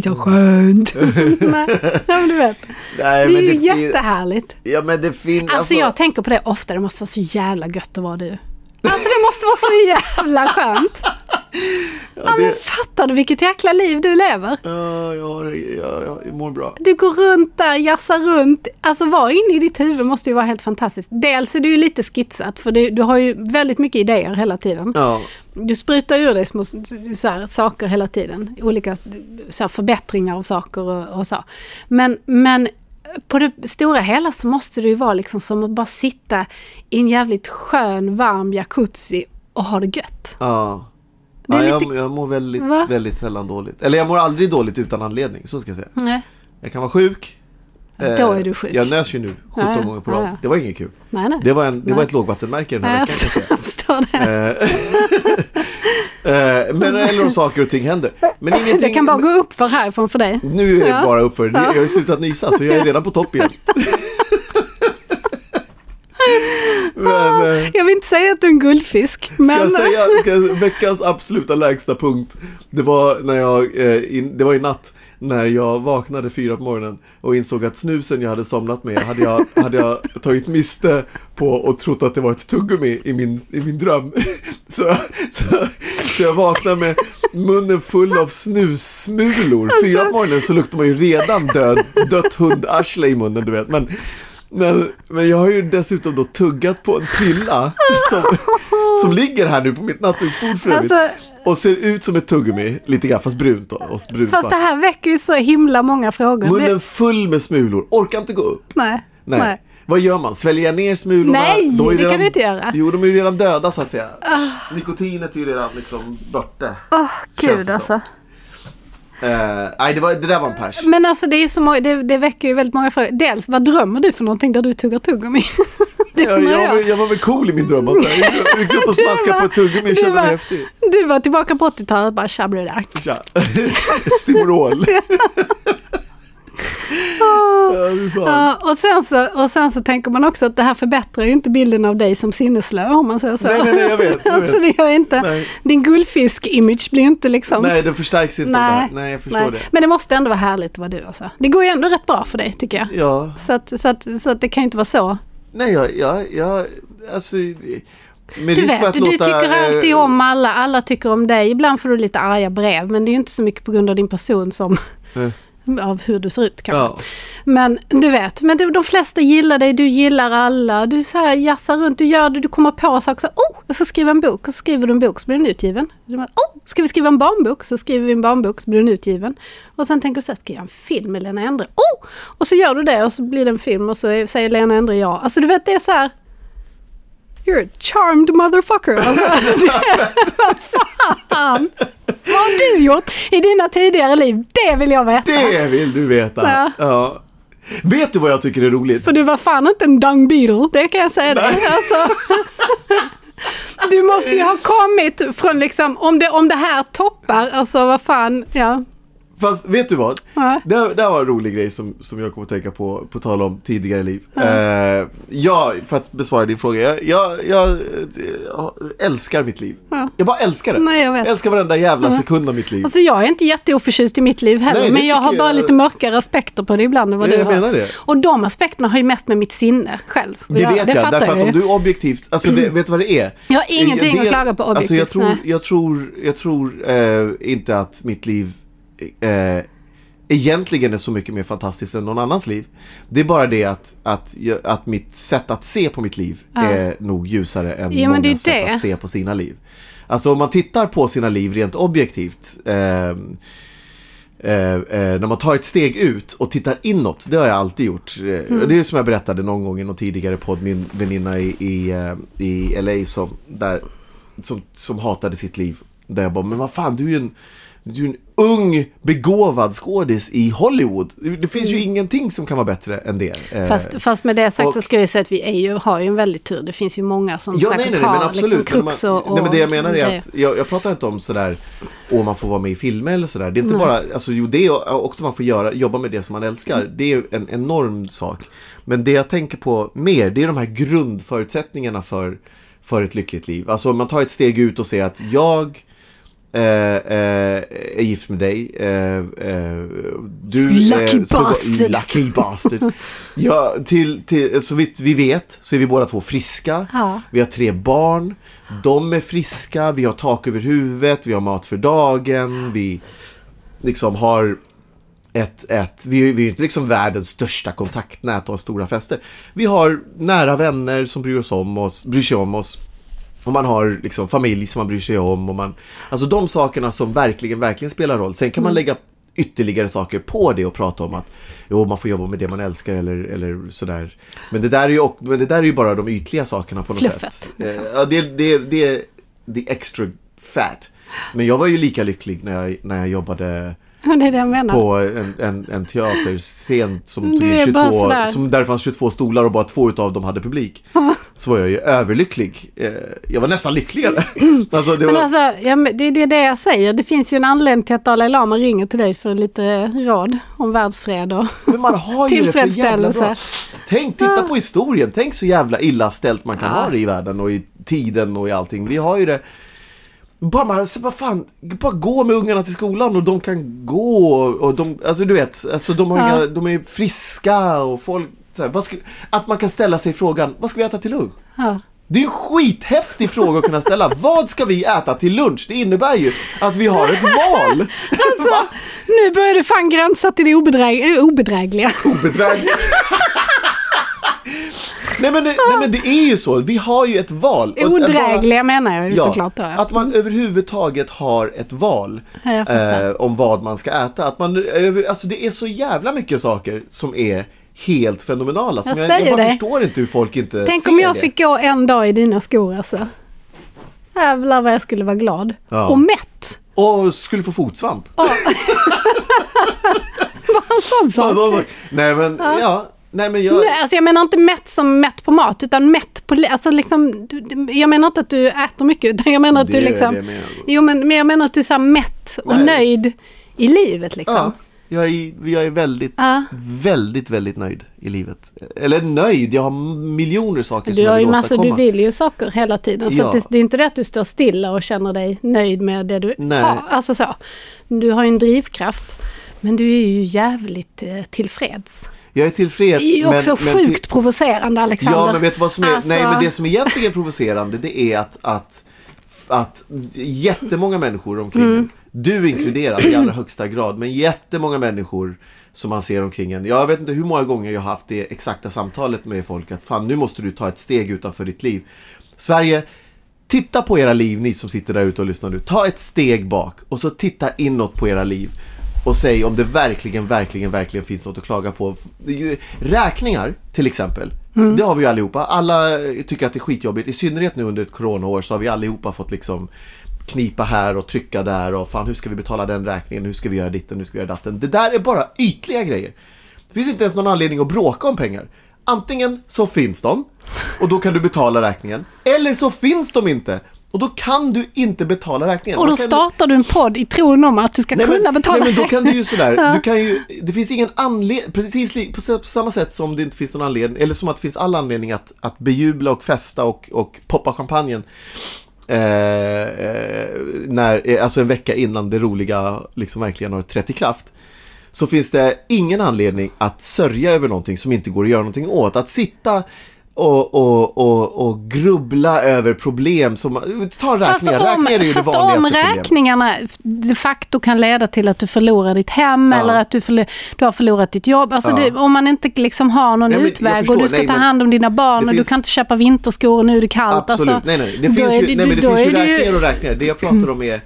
bajsar skönt. Nej, men du vet. Nej, Det är ju det jättehärligt. Ja, men det finns... Alltså jag tänker på det ofta, det måste vara så jävla gött att vara du. Alltså det måste vara så jävla skönt. Ja, men det- fattar du vilket jäkla liv du lever? Ja, jag, jag, jag mår bra. Du går runt där, jassar runt. Alltså vara inne i ditt huvud måste ju vara helt fantastiskt. Dels är du ju lite skitsat, för du, du har ju väldigt mycket idéer hela tiden. Ja, Du sprutar ur dig små så här, saker hela tiden. Olika så här, förbättringar av saker och, och så. Men, men på det stora hela så måste det ju vara liksom som att bara sitta i en jävligt skön, varm jacuzzi och ha det gött. ja. Det är ja lite- jag, jag mår väldigt, Va? väldigt sällan dåligt. Eller jag mår aldrig dåligt utan anledning, så ska jag säga. Nej, Jag kan vara sjuk. då Eh, är du sjuk. Jag nös ju nu 17 Ja, ja. gånger på rad. ja. Det var inget kul. nej. nej. Det var, en, det Nej. var ett lågvattenmärke den här veckan. jag förstår det. Eh, eh, men eller om saker och ting händer. Men ingenting... Det kan bara gå upp för härifrån för dig. Nu är det bara uppför. Jag har ju slutat nysa så jag är redan på topp igen. men, eh, Jag vill inte säga att du är en guldfisk. Ska Men... jag säga, ska jag, veckans absoluta lägsta punkt Det var när jag, eh, in, det var i natt När jag vaknade fyra på morgonen Och insåg att snusen jag hade somnat med Hade jag, hade jag tagit miste på Och trott att det var ett tuggummi i min, i min dröm. Så, så, så jag vaknade med munnen full av snussmulor Fyra på morgonen så luktar man ju redan död, dött hundarsle i munnen du vet. Men men, men jag har ju dessutom då tuggat på en pilla som, som ligger här nu på mitt nattduksbord för övrigt. Alltså, Och ser ut som ett tuggummi, lite grann fast brunt då, och brunsvart. fast det här väcker ju så himla många frågor. Munnen Det, full med smulor, orkar inte gå upp. nej. Nej. nej. Vad gör man? Sväljer jag ner smulorna? Nej, är det kan du inte göra. Jo, de är ju redan döda så att säga. Nikotinet är ju redan liksom borta. Åh, Känns gud det alltså. Eh, nej, det, var, det där var en pers. Men alltså det, är så det, det väcker ju väldigt många frågor. Dels, vad drömmer du för någonting där du tuggar tuggummi? det Jag, jag, jag. var, jag var väl cool i min dröm. Alltså. Jag gick ut och smaskade på ett tuggummi och kände mig häftig. Du var tillbaka på 80-talet bara tjabbade där. Ja. Stimorol. Ja, och, sen så, och sen så tänker man också att det här förbättrar ju inte bilden av dig som sinneslö om man säger så. Nej, nej, nej, jag vet, jag alltså, vet. det gör inte, Nej. din guldfisk-image blir inte liksom... Nej, den förstärks inte av det här. Nej, jag förstår nej. det. Men det måste ändå vara härligt att vara du alltså. Det går ju ändå rätt bra för dig tycker jag. Ja, Så att, så att, så att det kan ju inte vara så. nej, jag, jag, jag alltså... Med Du vet, du låta, tycker alltid eh, om alla, alla tycker om dig. Ibland får du lite arga brev, men det är ju inte så mycket på grund av din person som av hur du ser ut kanske. Ja, Men du vet, men de, de flesta gillar dig, du gillar alla, du så här jassar runt, du gör det, du kommer på saker så oh, jag ska skriva en bok, och så skriver du en bok så blir den utgiven. Bara, Oh, ska vi skriva en barnbok? Så skriver vi en barnbok så blir den utgiven. Och sen tänker du så här, ska jag göra en film med Lena Endre? Oh! Och så gör du det och så blir det en film och så säger Lena Endre ja. Alltså du vet, det är så här You're a charmed motherfucker. Alltså, vad fan! Vad har du gjort i dina tidigare liv? Det vill jag veta. det vill du veta. Ja. Ja. Vet du vad jag tycker är roligt? För du var fan inte en dung beetle, det kan jag säga dig. Alltså, du måste ju ha kommit från liksom, om det, om det här toppar, alltså vad fan, ja. Fast vet du vad? Ja. Det, här- det var en rolig grej som, som jag kommer att tänka på, på tal om tidigare liv. Eh, jag, för att besvara din fråga, jag, jag, jag, jag älskar mitt liv. Ja. Jag bara älskar det. Nej, jag vet. älskar varenda jävla sekund av mitt liv. Alltså jag är inte jätteoförtjust i mitt liv heller, Nej, det men jag har bara jag- lite mörkare aspekter på det ibland än vad Ja, du jag har. menar det. Och de aspekterna har ju mest med mitt sinne själv. Det vet jag, fattar därför att om du objektivt, alltså det, vet du vad det är? Jag har ingenting Det- att klaga på Alltså jag objektivt, tror, jag tror, jag tror eh, inte att mitt liv eh, egentligen är så mycket mer fantastiskt än någon annans liv. Det är bara det att, att, att mitt sätt att se på mitt liv Ja. är nog ljusare än Ja, många sätt att se på sina liv. Alltså om man tittar på sina liv rent objektivt ehm, Eh, eh, när man tar ett steg ut och tittar inåt, det har jag alltid gjort. Eh, Mm. Det är som jag berättade någon gång i någon tidigare podd, min väninna i, i, eh, i LA som, där, som, som hatade sitt liv. Där jag bara, men vad fan, du är ju en, du är en ung, begåvad skådis i Hollywood. Det, finns ju ingenting som kan vara bättre än det. Eh, Mm. Fast, fast med det sagt och- så ska vi säga att vi är ju, har ju en väldig tur. Det finns ju många som Ja, säkert nej, nej, nej, har men absolut. liksom krux och, och nej, men det jag menar är att, jag, jag pratar inte om sådär, åh man får vara med i filmer eller sådär. Det är inte bara, alltså jo det är också man får göra, jobba med det som man älskar. Det är en enorm sak. Men det jag tänker på mer, det är de här grundförutsättningarna för, för ett lyckligt liv. Alltså om man tar ett steg ut och säger att jag eh, eh, är gift med dig. Eh, eh, du Lucky eh, så- bastard. Lucky bastard. ja, till, till, så vitt vi vet så är vi båda två friska. Ja. Vi har tre barn. De är friska. Vi har tak över huvudet. Vi har mat för dagen. Vi liksom har ett, ett vi, vi är ju inte liksom världens största kontaktnät och har stora fester. Vi har nära vänner som bryr, oss om oss, bryr sig om oss. Och man har liksom familj som man bryr sig om. Och man, alltså de sakerna som verkligen, verkligen spelar roll. Sen kan man lägga ytterligare saker på det och prata om att jo, man får jobba med det man älskar eller, eller sådär. Men det, där är ju, men det där är ju bara de ytliga sakerna på något Fluffet, sätt. liksom. Eh, Ja, det, det, det, det är extra fat. Men jag var ju lika lycklig när jag, när jag jobbade jag på en, en, en teaterscen som tog in är bara 22, sådär. som där fanns 22 stolar och bara två utav dem hade publik. Så var jag ju överlycklig. Eh, Jag var nästan lyckligare. Alltså, det Men var, alltså, ja, men det är det, jag säger. Det finns ju en anledning till att Dalai Lama ringer till dig för lite råd om världsfred och men man har ju det för tillfredsställelse. Tänk, titta på historien. Tänk så jävla illa ställt man kan Ja. ha det i världen och i tiden och i allting. Vi har ju det bara, man, så bara, fan, bara gå med ungarna till skolan och de kan gå och de, alltså du vet, alltså de, har Ja. inga, de är friska och folk, så här, ska, att man kan ställa sig frågan, vad ska vi äta till lunch? Ja. Det är en skithäftig fråga att kunna ställa. Vad ska vi äta till lunch? Det innebär ju att vi har ett val. Va? Nu börjar det fan gränsa till det obedräg- obedrägliga. Bedrägligt. nej, men det, nej men det är ju så, vi har ju ett val. Att bara- Odrägliga menar jag ju Ja, såklart. Då. att man överhuvudtaget har ett val eh, om vad man ska äta. Att man, alltså det är så jävla mycket saker som är helt fenomenala. Som Jag jag, jag bara det. förstår inte hur folk inte Tänk ser om jag det. fick gå en dag i dina skor alltså. Jävlar vad jag skulle vara glad. Ja. Och mätt. Och skulle få fotsvamp. Bara en sån sak. Nej men, ja. Nej men jag... Nej, alltså jag menar inte mätt som mätt på mat, utan mätt på... Alltså liksom, jag menar inte att du äter mycket, utan jag menar att Det du liksom... det jag menar. Jo, men, men jag menar att du är så mätt och Nej, nöjd i livet liksom. Ja, Jag är, jag är väldigt, Ja. väldigt, väldigt nöjd i livet. Eller nöjd, jag har miljoner saker som Du jag har vill massor, du åstadkomma. vill ju saker hela tiden. Så Ja. att det, det är inte det att du står stilla och känner dig nöjd med det du Nej. har. Alltså så. Du har ju en drivkraft. Men du är ju jävligt eh, tillfreds. Jag är tillfreds. Det är ju också men, men sjukt provocerande Alexander. Ja, men vet du vad som är, Alltså- nej men det som egentligen är provocerande det är att, att, att jättemånga människor omkring Mm. Du inkluderad i allra högsta grad, men jättemånga människor som man ser omkring en. Jag vet inte hur många gånger jag har haft det exakta samtalet med folk att fan nu måste du ta ett steg utanför ditt liv. Sverige, titta på era liv ni som sitter där ute och lyssnar nu. Ta ett steg bak och så titta inåt på era liv. Och säg om det verkligen, verkligen, verkligen finns något att klaga på. Räkningar till exempel. Det har vi ju allihopa. Alla tycker att det är skitjobbigt. I synnerhet nu under ett coronaår så har vi allihopa fått liksom knipa här och trycka där och fan hur ska vi betala den räkningen, hur ska vi göra ditten, hur ska vi göra datten. Det där är bara ytliga grejer. Det finns inte ens någon anledning att bråka om pengar. Antingen så finns de och då kan du betala räkningen. Eller så finns de inte och då kan du inte betala räkningen. och då startar du en podd i tron om att du ska Nej, kunna men, betala nej men då kan du ju sådär, du kan ju, det finns ingen anledning, precis på samma sätt som det inte finns någon anledning, eller som att det finns all anledning att, att bejubla och festa och, och poppa champagnen. Eh, eh, när, eh, alltså en vecka innan det roliga liksom verkligen har trätt i kraft. Så finns det ingen anledning att sörja över någonting som inte går att göra någonting åt. Att sitta och, och, och, och grubbla över problem som, ta Fast räkningar, om, räkningar är ju det vanligaste om problemet. räkningarna de facto kan leda till att du förlorar ditt hem Ja. eller att du, förlo- du har förlorat ditt jobb. Alltså Ja. det, om man inte liksom har någon Nej, jag utväg förstår. och du ska Nej, ta hand om dina barn och finns- du kan inte köpa vinterskor och nu är det kallt. Absolut, Alltså, nej nej. Det finns ju, det- nej, men det finns ju det ju- räkningar och räkningar. Det jag pratar om är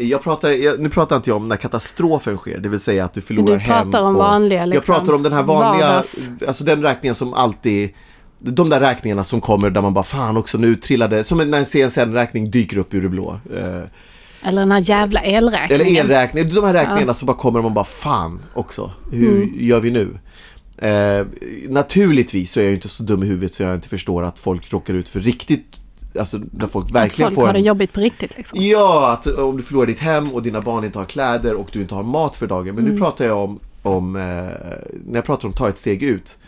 jag pratar, jag, nu pratar inte jag om när katastrofen sker, det vill säga att du förlorar Du pratar hem. om och, vanliga, Jag liksom, pratar om den här vanliga, vardags. alltså den räkningen som alltid, de där räkningarna som kommer där man bara fan också nu trillade, som när en CSN-räkning dyker upp ur det blå. Eh, Eller den här jävla elräkningen. eller elräkning, de här räkningarna som bara kommer och man bara fan också, hur Mm. gör vi nu? Eh, naturligtvis så är jag inte så dum i huvudet så jag inte förstår att folk råkar ut för riktigt, alltså där folk Att verkligen folk får har det jobbigt på riktigt liksom. Ja, att om du förlorar ditt hem och dina barn inte har kläder och du inte har mat för dagen. Men Mm. nu pratar jag om, om eh, när jag pratar om ta ett steg ut.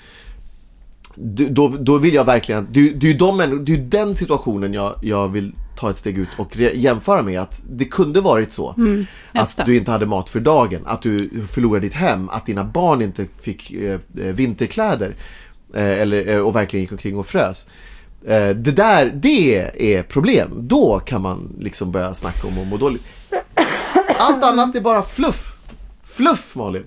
Du, då, då vill jag verkligen, det, det, är ju de, det är den situationen jag, jag vill ta ett steg ut och jämföra med att det kunde varit så. Mm, att du inte hade mat för dagen, att du förlorade ditt hem, att dina barn inte fick eh, eh, vinterkläder eh, eller, eh, och verkligen gick omkring och frös. Eh, det där, det är problem. Då kan man liksom börja snacka om att må dåligt. Allt annat är bara fluff. Fluff Malin.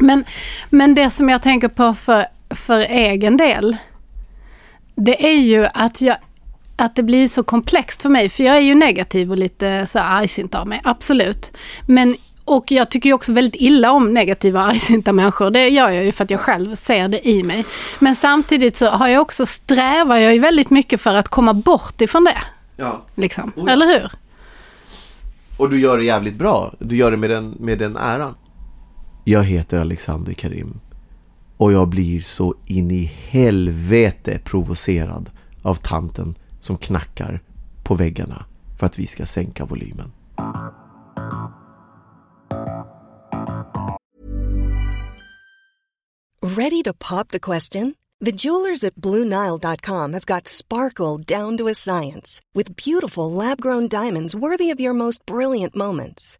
Men, men det som jag tänker på för, för egen del, det är ju att, jag, att det blir så komplext för mig. För jag är ju negativ och lite så argsint av mig, absolut. Men, och jag tycker ju också väldigt illa om negativa och argsinta människor. Det gör jag ju för att jag själv ser det i mig. Men samtidigt så har jag också, strävar jag ju väldigt mycket för att komma bort ifrån det. Ja. Liksom. Oh ja. Eller hur? Och du gör det jävligt bra. Du gör det med den, med den äran. Jag heter Alexander Karim. Och jag blir så in i helvete provocerad av tanten som knackar på väggarna för att vi ska sänka volymen. Ready to pop the question? The jewelers at BlueNile.com have got sparkle down to a science with beautiful lab grown diamonds worthy of your most brilliant moments.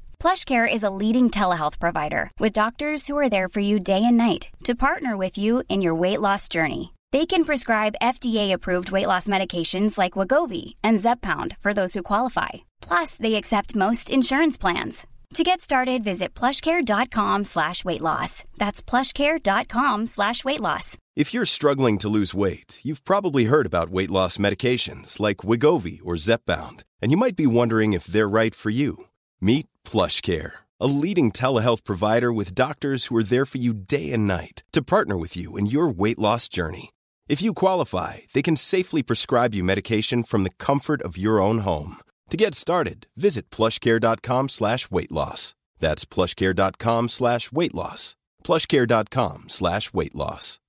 PlushCare is a leading telehealth provider with doctors who are there for you day and night to partner with you in your weight loss journey. They can prescribe FDA-approved weight loss medications like Wagovi and Zepbound for those who qualify. Plus, they accept most insurance plans. To get started, visit plushcare.com slash weight loss. That's plushcare.com slash weight loss. If you're struggling to lose weight, you've probably heard about weight loss medications like Wigovi or Zepbound, and you might be wondering if they're right for you. Meet PlushCare, a leading telehealth provider with doctors who are there for you day and night to partner with you in your weight loss journey. If you qualify, they can safely prescribe you medication from the comfort of your own home. To get started, visit plushcare.com slash weight loss. That's plushcare.com slash weight loss. plushcare.com slash weight loss.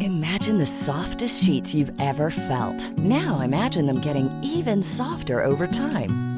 Imagine the softest sheets you've ever felt. Now imagine them getting even softer over time.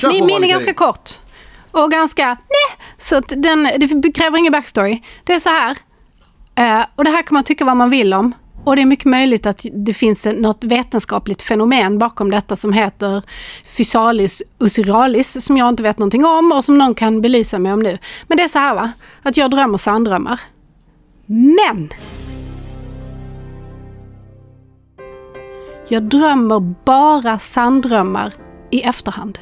Kör Min, min är ganska kort. Och ganska, nej. Så att den, det kräver ingen backstory. Det är så här. Eh, och det här kan man tycka vad man vill om. Och det är mycket möjligt att det finns något vetenskapligt fenomen bakom detta som heter Physalis usuralis som jag inte vet någonting om och som någon kan belysa mig om nu. Men det är så här va, att jag drömmer sanddrömmar. Men! Jag drömmer bara sanddrömmar i efterhand.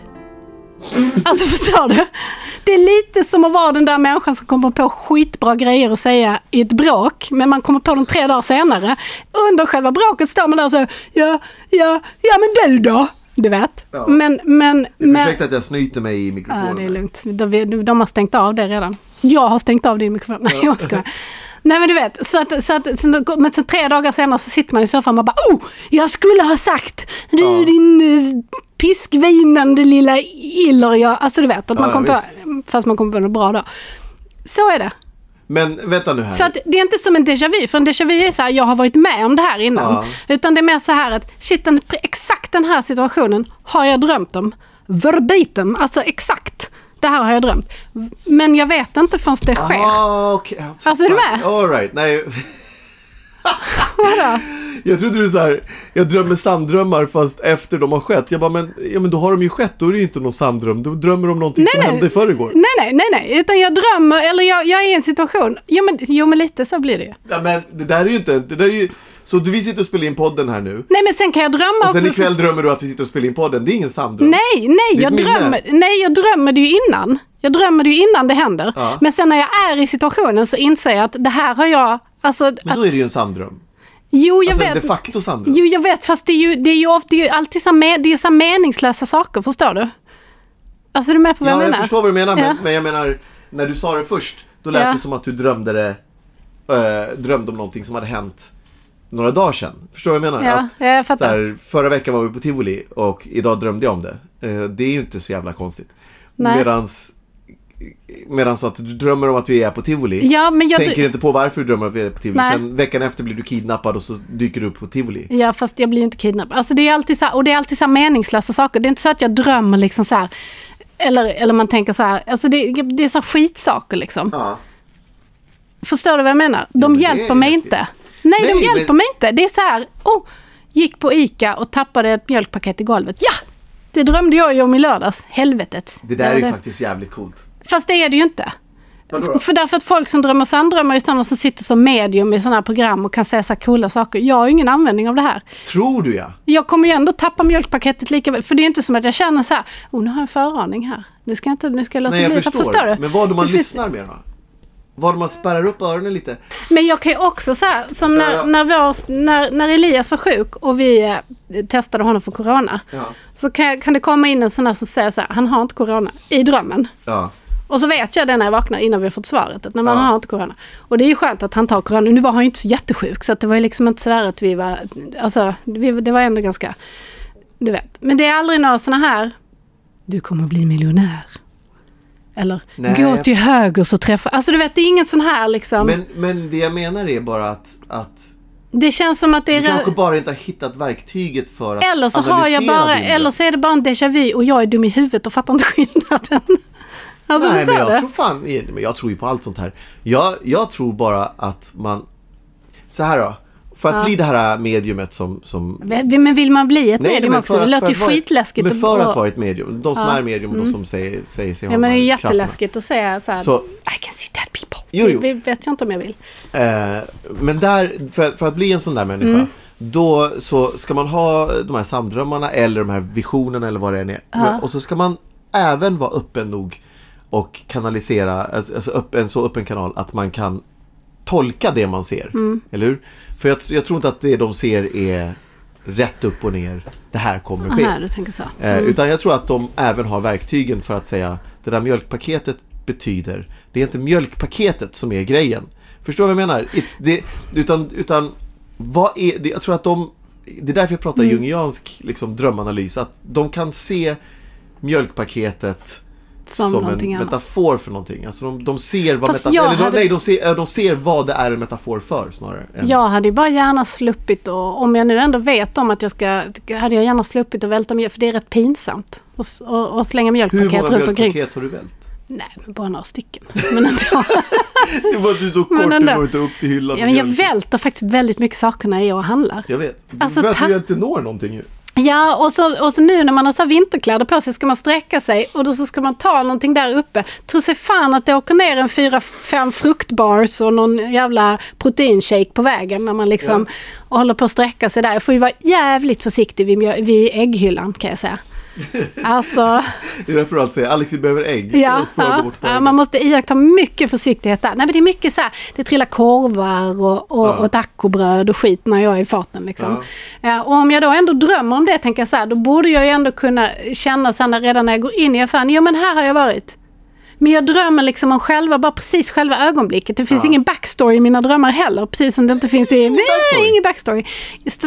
Alltså förstår du? Det är lite som att vara den där människan som kommer på skitbra grejer att säga i ett bråk, men man kommer på dem tre dagar senare. Under själva bråket står man där och säger ja, ja, ja men du då? Du vet. Ja. Men, men, men... Ursäkta att jag snyter mig i mikrofonen. Ja, det är lugnt. De, de har stängt av det redan. Jag har stängt av din mikrofon. Nej, jag skojar. Nej men du vet, så att, så att, så, men sen tre dagar senare så sitter man i soffan och bara oh, jag skulle ha sagt du Ja. din uh, piskvinande lilla iller. Jag, alltså du vet, att man Ja, kom ja, på, fast man kom på något bra då. Så är det. Men vänta nu här. Så att det är inte som en déjà vu, för en déjà vu är så här, jag har varit med om det här innan. Ja. Utan det är mer så här att, shit, den, exakt den här situationen har jag drömt om. Verbatim, alltså exakt. Det här har jag drömt. Men jag vet inte förrän det sker. Ah, okej. Alltså, är du med? All right. Nej. Vadå? Jag trodde du så här, jag drömmer sanddrömmar fast efter de har skett. Jag bara, men, ja, men då har de ju skett, då är det ju inte någon sanddröm. Då drömmer de om någonting som nej. hände i förrgår. Nej, nej, nej, nej, utan jag drömmer, eller jag, jag är i en situation, jo men, jo men lite så blir det ju. Ja, men det där är ju inte, det där är ju, så du, vi sitter och spelar in podden här nu. Nej men sen kan jag drömma Och sen också. ikväll drömmer du att vi sitter och spelar in podden. Det är ingen sanddröm. Nej, nej, jag drömmer, nej, jag drömmer det ju innan. Jag drömmer det ju innan det händer. Ja. Men sen när jag är i situationen så inser jag att det här har jag, alltså, Men då är det ju en sanddröm. jo jag Alltså vet. de facto sanddröm. Jo, jag vet, fast det är ju, det är ju, ofta, det är ju alltid så, med, det är så meningslösa saker, förstår du? Alltså, är du med på vad Ja, jag jag menar? förstår vad du menar, Ja. men, men jag menar, när du sa det först, då lät Ja. det som att du drömde det, äh, drömde om någonting som hade hänt några dagar sedan. Förstår du vad jag menar? Ja, Att, ja, jag fattar. här, förra veckan var vi på Tivoli och idag drömde jag om det. Eh, det är ju inte så jävla konstigt. Nej. Medans, medans att du drömmer om att vi är på Tivoli. Ja, men jag, Tänker inte på varför du drömmer om att vi är på Tivoli. Nej. Sen veckan efter blir du kidnappad och så dyker du upp på Tivoli. Ja, fast jag blir ju inte kidnappad. Alltså det är alltid så här, och det är alltid så meningslösa saker. Det är inte så att jag drömmer liksom så här, eller, eller man tänker så här, alltså det, det är så här skitsaker liksom. Ja. Förstår du vad jag menar? De men det hjälper mig häftigt. inte. Nej, de Nej, hjälper men- mig inte. Det är så här, oh, gick på ICA och tappade ett mjölkpaket i golvet. Ja! Det drömde jag ju om i lördags. Helvetet. Det där är ju det. faktiskt jävligt coolt. Fast det är det ju inte. Då? För därför att folk som drömmer sanddrömmar utan någon som sitter som medium i sådana här program och kan säga så här coola saker. Jag har ju ingen användning av det här. Tror du ja? Jag kommer ju ändå tappa mjölkpaketet lika väl. För det är inte som att jag känner så här, oh nu har jag en föraning här. Nu ska jag inte, nu ska jag låta Nej jag bli. förstår. Förstår du? Men vad om man lyssnar mer då? Om man spärrar upp öronen lite? Men jag kan ju också så här, som när, Ja. när, vår, när, när Elias var sjuk och vi eh, testade honom för corona. Ja. Så kan, kan det komma in en sån här som säger så här, han har inte corona, i drömmen. Ja. Och så vet jag det när jag vaknar innan vi har fått svaret, att när man har inte corona. Och det är ju skönt att han tar corona. Nu var han ju inte så jättesjuk, så att det var ju liksom inte sådär att vi var, alltså vi, det var ändå ganska, du vet. Men det är aldrig några såna här, du kommer bli miljonär. Eller, Nej, gå till höger så träffar, alltså du vet, det är ingen sån här liksom. Men, men det jag menar är bara att, att det känns som att det du är... kanske bara inte har hittat verktyget för att Eller så har jag analysera bara, din eller så är det bara en déjà vu och jag är dum i huvudet och fattar inte skillnaden. Alltså, Nej men jag du? tror fan, jag tror ju på allt sånt här. Jag, jag tror bara att man, så här då. För att bli det här mediumet som... som Men vill man bli ett Nej, medium också? för Det att- låter ju att skitläskigt. Men för att vara ett medium, de som Ja. Mm. är medium och de som säger, säger sig Ja men det är här krafterna. jätteläskigt att säga så här. Så- I can see dead people. Jo, jo. Det vet jag inte om jag vill. Eh, men där, för, att- för att bli en sån där människa, Mm. då så ska man ha de här samdrömmarna eller de här visionerna eller vad det än är. Men- Och så ska man även vara öppen nog och kanalisera, alltså, alltså upp, en så öppen kanal att man kan tolka det man ser. Mm. Eller hur? För jag, jag tror inte att det de ser är rätt upp och ner, det här kommer ske. Aha, du tänker så. Eh, utan jag tror att de även har verktygen för att säga det där mjölkpaketet betyder. Det är inte mjölkpaketet som är grejen. Förstår du vad jag menar? It, det, utan, utan vad är, det, jag tror att de, det är därför jag pratar Mm. jungiansk liksom, drömanalys. Att de kan se mjölkpaketet Som som, en annat. metafor för någonting. Alltså de, de ser vad Fast metafor, eller de, hade- nej, de ser, de ser vad det är en metafor för snarare. än- Jag hade ju bara gärna sluppit och om jag nu ändå vet om att jag ska, hade jag gärna sluppit att välta mjölk för det är rätt pinsamt. Och, och, och slänga Hur mjölkpaket många runt omkring. mjölkpaket har du vält? Nej, men bara några stycken. Men ändå. Det var du så kort, Men du ändå. når inte upp till hyllan ja, men jag välter faktiskt väldigt mycket saker när jag handlar. Jag vet. Alltså, för att du inte når någonting ju. Ja, och så, och så nu när man har så vinterkläder på sig ska man sträcka sig och då så ska man ta någonting där uppe. Tror sig fan att det åker ner en fyra, fem fruktbars och någon jävla proteinshake på vägen när man liksom och håller på att sträcka sig där. Jag får ju vara jävligt försiktig vid, vid ägghyllan kan jag säga. Alltså, Det är därför du alltid säger Alex vi behöver ägg. ja, så ja, ja, man måste iaktta mycket försiktighet där. Nej men det är mycket så här, det trillar korvar och, och, Ja. och tacobröd och skit när jag är i farten liksom. Eh, och om jag då ändå drömmer om det, tänker jag så här, då borde jag ju ändå kunna känna sen när, redan när jag går in i affären, ja men här har jag varit. Men jag drömmer liksom om själva, bara precis själva ögonblicket. Det finns Ja. ingen backstory i mina drömmar heller. Precis som det inte finns i... Nej, backstory. ingen backstory.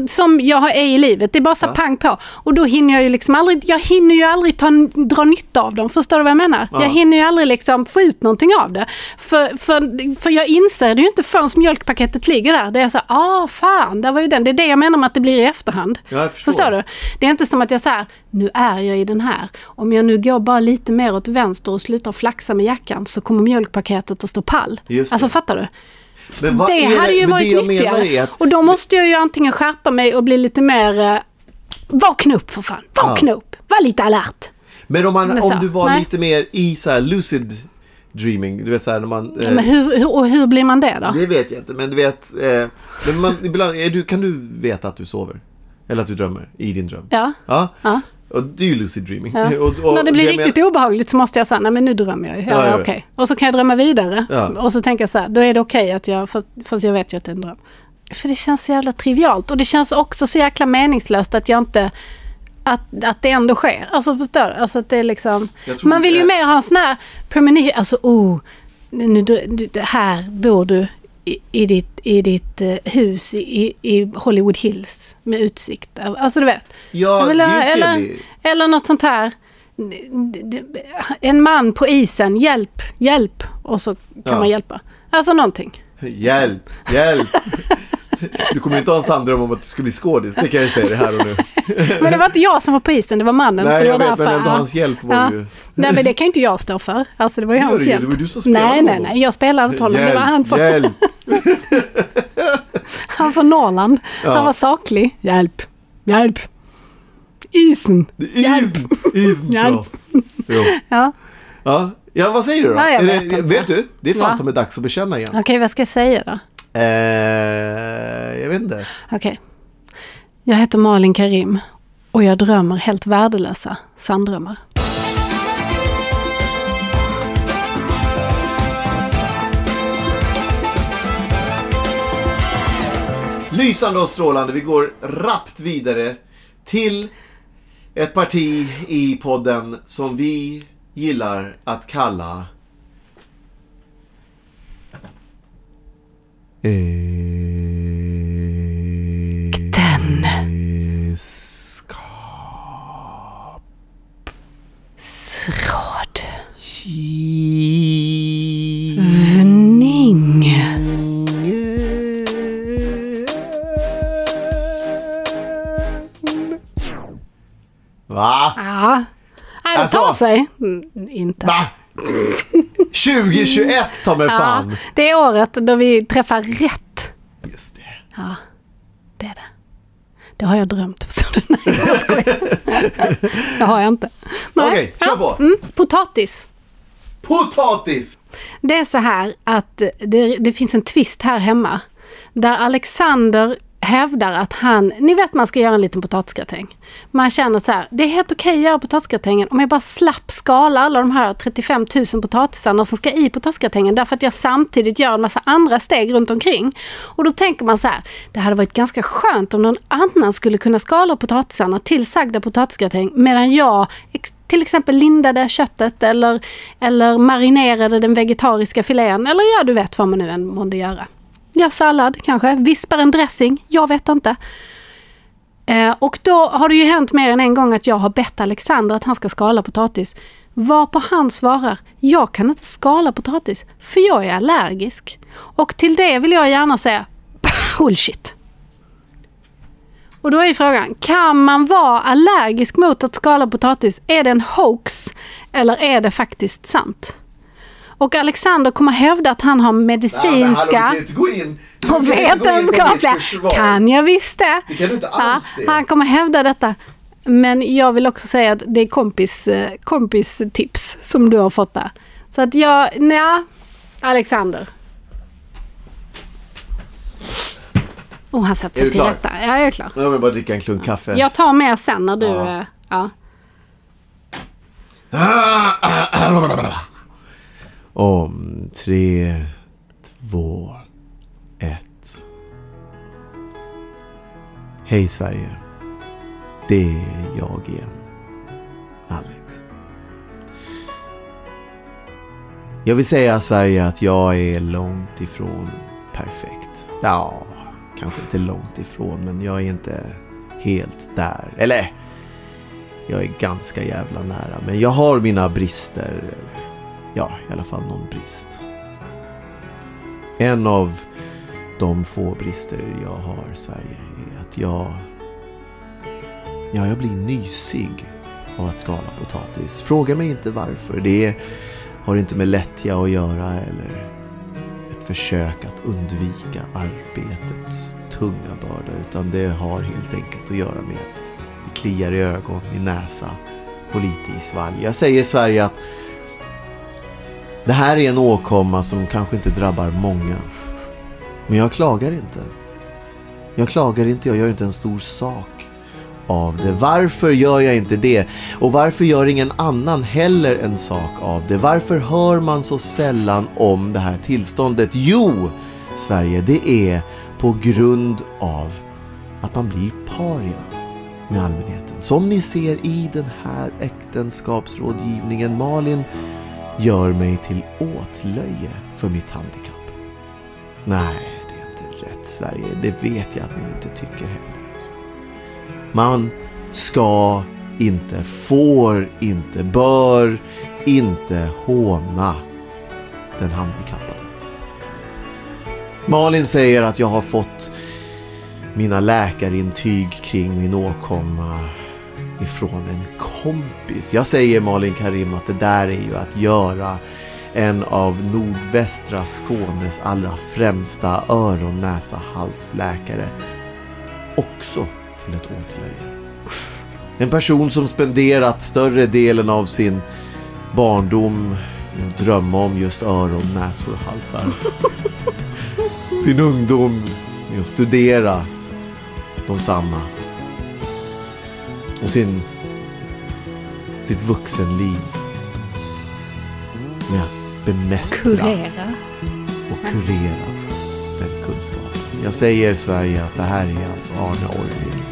Som jag är i livet. Det är bara så här pang på. Och då hinner jag ju liksom aldrig... Jag hinner ju aldrig ta, dra nytta av dem. Förstår du vad jag menar? Ja. Jag hinner ju aldrig liksom få ut någonting av det. För, för, för jag inser det ju inte förrän mjölkpaketet ligger där. Det är så ah fan, där var ju den. Det är det jag menar med att det blir i efterhand. Ja, förstår. Förstår du? Det är inte som att jag säger, nu är jag i den här. Om jag nu går bara lite mer åt vänster och slutar flaxa med jackan så kommer mjölkpaketet att stå pall. Alltså fattar du? Men vad det hade ju varit nyttigare. att Och då måste jag ju antingen skärpa mig och bli lite mer eh, Vakna upp för fan, vakna upp, var lite alert. Men om, man, Men om du var nej. lite mer i så här lucid dreaming, du vet så här när man... Ja, eh, men hur, hur, och hur blir man det då? Det vet jag inte, men du vet... Eh, men man, ibland, du, kan du veta att du sover? Eller att du drömmer i din dröm? Ja. Ja. Ja. Och det är ju lucid dreaming. Ja. Och, och När det blir jag riktigt obehagligt så måste jag säga, nej men nu drömmer jag ju. Ja, Ja, okej. Och så kan jag drömma vidare. Ja. Och så tänker jag så här, då är det okej att jag, fast, jag vet ju att det är en dröm. För det känns så jävla trivialt och det känns också så jäkla meningslöst att jag inte att, att det ändå sker. Alltså förstår du? Alltså att det är liksom... Man vill ju det- mer ha en sån här premonition. Alltså oh, nu, du, du, här bor du i, i ditt, i ditt eh, hus i, i Hollywood Hills med utsikt. Alltså du vet. Ja, vill det är eller, trevligt. eller något sånt här. En man på isen, hjälp, hjälp. Och så kan Ja. man hjälpa. Alltså någonting. Hjälp, hjälp! Du kommer ju inte ha en sanndröm om att du ska bli skådis, det kan jag säga det här och nu. Men det var inte jag som var på isen, det var mannen. så Nej, det jag var vet, men därför. ändå Ja. hans hjälp var Ja. ju... Nej men det kan ju inte jag stå för. Alltså det var ju hans det hjälp. det var ju du som spelade nej, nej, honom. nej. Jag spelade inte honom. Det var han som... hjälp! Han från Norrland. Ja. Han var saklig. Hjälp. Hjälp. Isen. Is, isen Hjälp. Ja. Ja. ja, vad säger du då? Ja, Är vet det, vet du? Det är fan ta mig dags att bekänna igen. Okej, vad ska jag säga då? Eh, jag vet inte. Okej. Jag heter Malin Karim och jag drömmer helt värdelösa sanddrömmar. Lysande och strålande. Vi går rappt vidare till ett parti i podden som vi gillar att kalla... Den sråd. Vning. Va? Ja. Nej, Alltså- tar sig. Mm, inte. Va? 2021 ta mig Ja, fan! det är året då vi träffar rätt. Just det. Ja. det är det. Det har jag drömt? Nej, jag skojar. Det har jag inte. Okej, kör på. Mm, potatis. Potatis! Det är så här att det, det finns en twist här hemma. Där Alexander hävdar att han, ni vet man ska göra en liten potatisgratäng. Man känner så här, det är helt okej att göra potatisgratängen om jag bara slapp skala alla de här 35 000 potatisarna som ska i potatisgratängen därför att jag samtidigt gör en massa andra steg runt omkring. Och då tänker man så här, det hade varit ganska skönt om någon annan skulle kunna skala potatisarna till sagda potatisgratäng medan jag till exempel lindade köttet eller, eller marinerade den vegetariska filén eller ja, du vet vad man nu än månde göra. Gör sallad kanske, vispar en dressing, jag vet inte. Eh, och då har det ju hänt mer än en gång att jag har bett Alexander att han ska skala potatis. Varpå han svarar, jag kan inte skala potatis för jag är allergisk. Och till det vill jag gärna säga, bullshit. Och då är ju frågan, kan man vara allergisk mot att skala potatis? Är det en hoax eller är det faktiskt sant? Och Alexander kommer hävda att han har medicinska inte gå in. och vetenskapliga. Kan jag visst det. Det kan du inte Ja, alls det. han kommer hävda detta. Men jag vill också säga att det är kompis, eh, kompis tips som du har fått där. Så att jag, nja, Alexander. Oh, han sätter sig till rätta. Ja, jag är klar. Jag vill bara dricka en klunk kaffe. Jag tar med sen när du... Ja. eh, Ja. Om tre, två, ett. Hej Sverige. Det är jag igen. Alex. Jag vill säga Sverige att jag är långt ifrån perfekt. Ja, kanske inte långt ifrån men jag är inte helt där. Eller, jag är ganska jävla nära. Men jag har mina brister. Ja, i alla fall någon brist. En av de få brister jag har i Sverige är att jag... Ja, jag blir nysig av att skala potatis. Fråga mig inte varför. Det har inte med lättja att göra eller ett försök att undvika arbetets tunga börda. Utan det har helt enkelt att göra med att det kliar i ögon, i näsa och lite i svalg. Jag säger i Sverige att det här är en åkomma som kanske inte drabbar många. Men jag klagar inte. Jag klagar inte, jag gör inte en stor sak av det. Varför gör jag inte det? Och varför gör ingen annan heller en sak av det? Varför hör man så sällan om det här tillståndet? Jo, Sverige, det är på grund av att man blir paria med allmänheten. Som ni ser i den här äktenskapsrådgivningen. Malin gör mig till åtlöje för mitt handikapp. Nej, det är inte rätt Sverige. Det vet jag att ni inte tycker heller. Alltså. Man ska inte, får inte, bör inte håna den handikappade. Malin säger att jag har fått mina läkarintyg kring min åkomma ifrån en kompis. Jag säger Malin Karim att det där är ju att göra en av nordvästra Skånes allra främsta öron, näsa, halsläkare också till ett åtlöje. En person som spenderat större delen av sin barndom med att drömma om just öron, näsor och halsar. Sin ungdom med att studera de samma. Och sin, sitt vuxenliv med att bemästra Kurera. och kurera den kunskapen. Jag säger Sverige att det här är alltså Arne Orvig.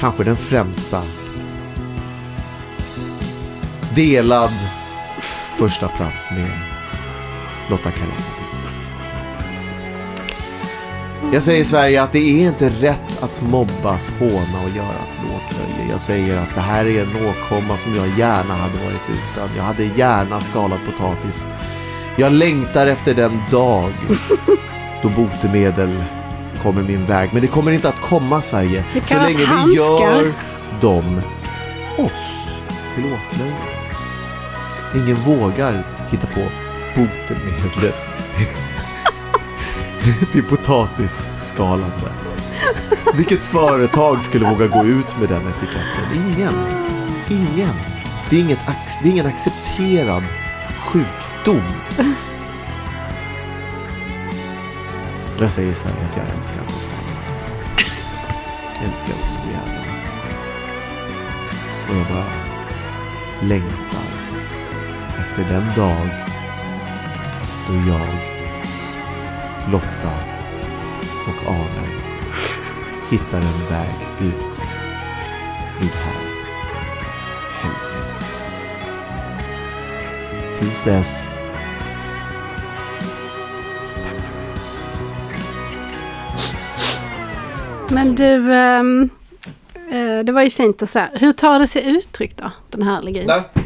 Kanske den främsta. Delad första plats med Lotta Karenadit. Jag säger Sverige att det är inte rätt att mobbas, håna och göra till åtlöje. Jag säger att det här är en åkomma som jag gärna hade varit utan. Jag hade gärna skalat potatis. Jag längtar efter den dag då botemedel kommer min väg. Men det kommer inte att komma Sverige. Så länge vi gör dem oss till åtlöje. Ingen vågar hitta på botemedlet till, är potatisskalande. Vilket företag skulle våga gå ut med den etiketten? Ingen. Ingen. Det är, inget, det är ingen accepterad sjukdom. Jag säger så här att jag älskar potatis. Jag älskar också så. Och jag bara längtar efter den dag då jag, Lotta och Arne hittar en väg ut ur det här helvetet. Tills dess. Tack för mig. Men du, eh, det var ju fint och sådär. Hur tar det sig uttryck då, den här allergin? Nej.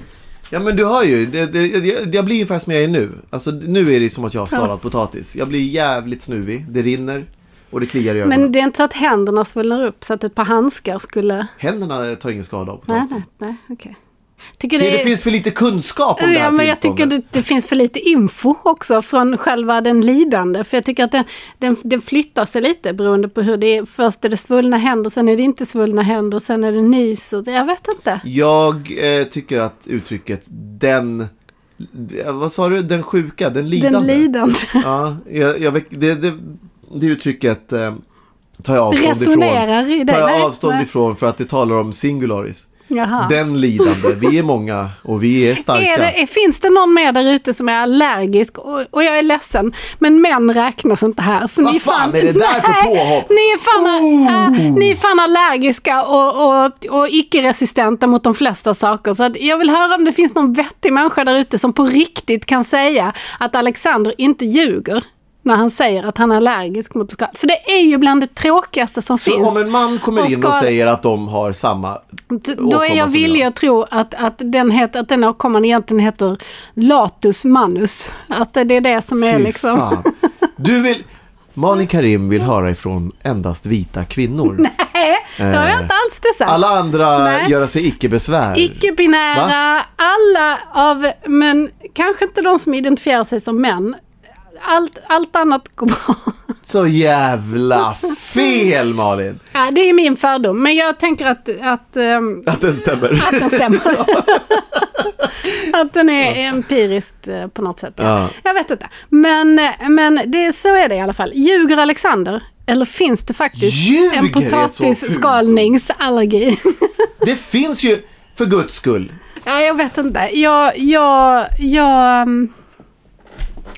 Ja men du har ju, det, det, det, jag blir ungefär som jag är nu. Alltså nu är det som att jag har skalat potatis. Jag blir jävligt snuvig, det rinner och det kliar i ögonen. Men det är inte så att händerna svullnar upp så att ett par handskar skulle... Händerna tar ingen skada av Nej, potatisen. nej, nej, okej. Tycker Se, det finns för lite kunskap om det Ja, här men jag tillståndet. tycker det, det finns för lite info också från själva den lidande. För jag tycker att den, den, den flyttar sig lite beroende på hur det är. Först är det svullna händer, sen är det inte svullna händer, sen är det nys. Och det, jag vet inte. Jag eh, tycker att uttrycket den, eh, vad sa du, den sjuka, den lidande. Den lidande. Ja, jag, jag, det, det, det uttrycket eh, tar jag avstånd Resonerar ifrån. i dig. Tar jag avstånd nej. ifrån för att det talar om singularis. Jaha. Den lidande, vi är många och vi är starka. Är det, finns det någon mer där ute som är allergisk? Och, och jag är ledsen, men män räknas inte här. För Vad ni fan är det där för påhopp? Ni är fan, Oh! äh, ni är fan allergiska och, och, och icke-resistenta mot de flesta saker. Så jag vill höra om det finns någon vettig människa där ute som på riktigt kan säga att Alexander inte ljuger. När han säger att han är allergisk mot skada. För det är ju bland det tråkigaste som Så finns. om en man kommer Och in och säger att de har samma Då är jag villig att tro att, att, den heter, att den åkomman egentligen heter latus manus. Att det är det som är Fy liksom... fan. Du vill, Malin Karim vill höra ifrån endast vita kvinnor. Nej, det har jag Eh, inte alls det sagt. Alla andra Nej. göra sig icke-besvär. Icke-binära, alla av, men kanske inte de som identifierar sig som män. Allt, allt annat går bra. Så jävla fel Malin. Ja, det är min fördom, men jag tänker att, att, ehm, Att den stämmer. att den stämmer. att den är empiriskt eh, på något sätt. Ja. Ja. Jag vet inte. Men, eh, men det, så är det i alla fall. Ljuger Alexander? Eller finns det faktiskt Ljuger en potatisskalningsallergi? Det finns ju, för guds skull. ja, jag vet inte. Jag, jag, jag...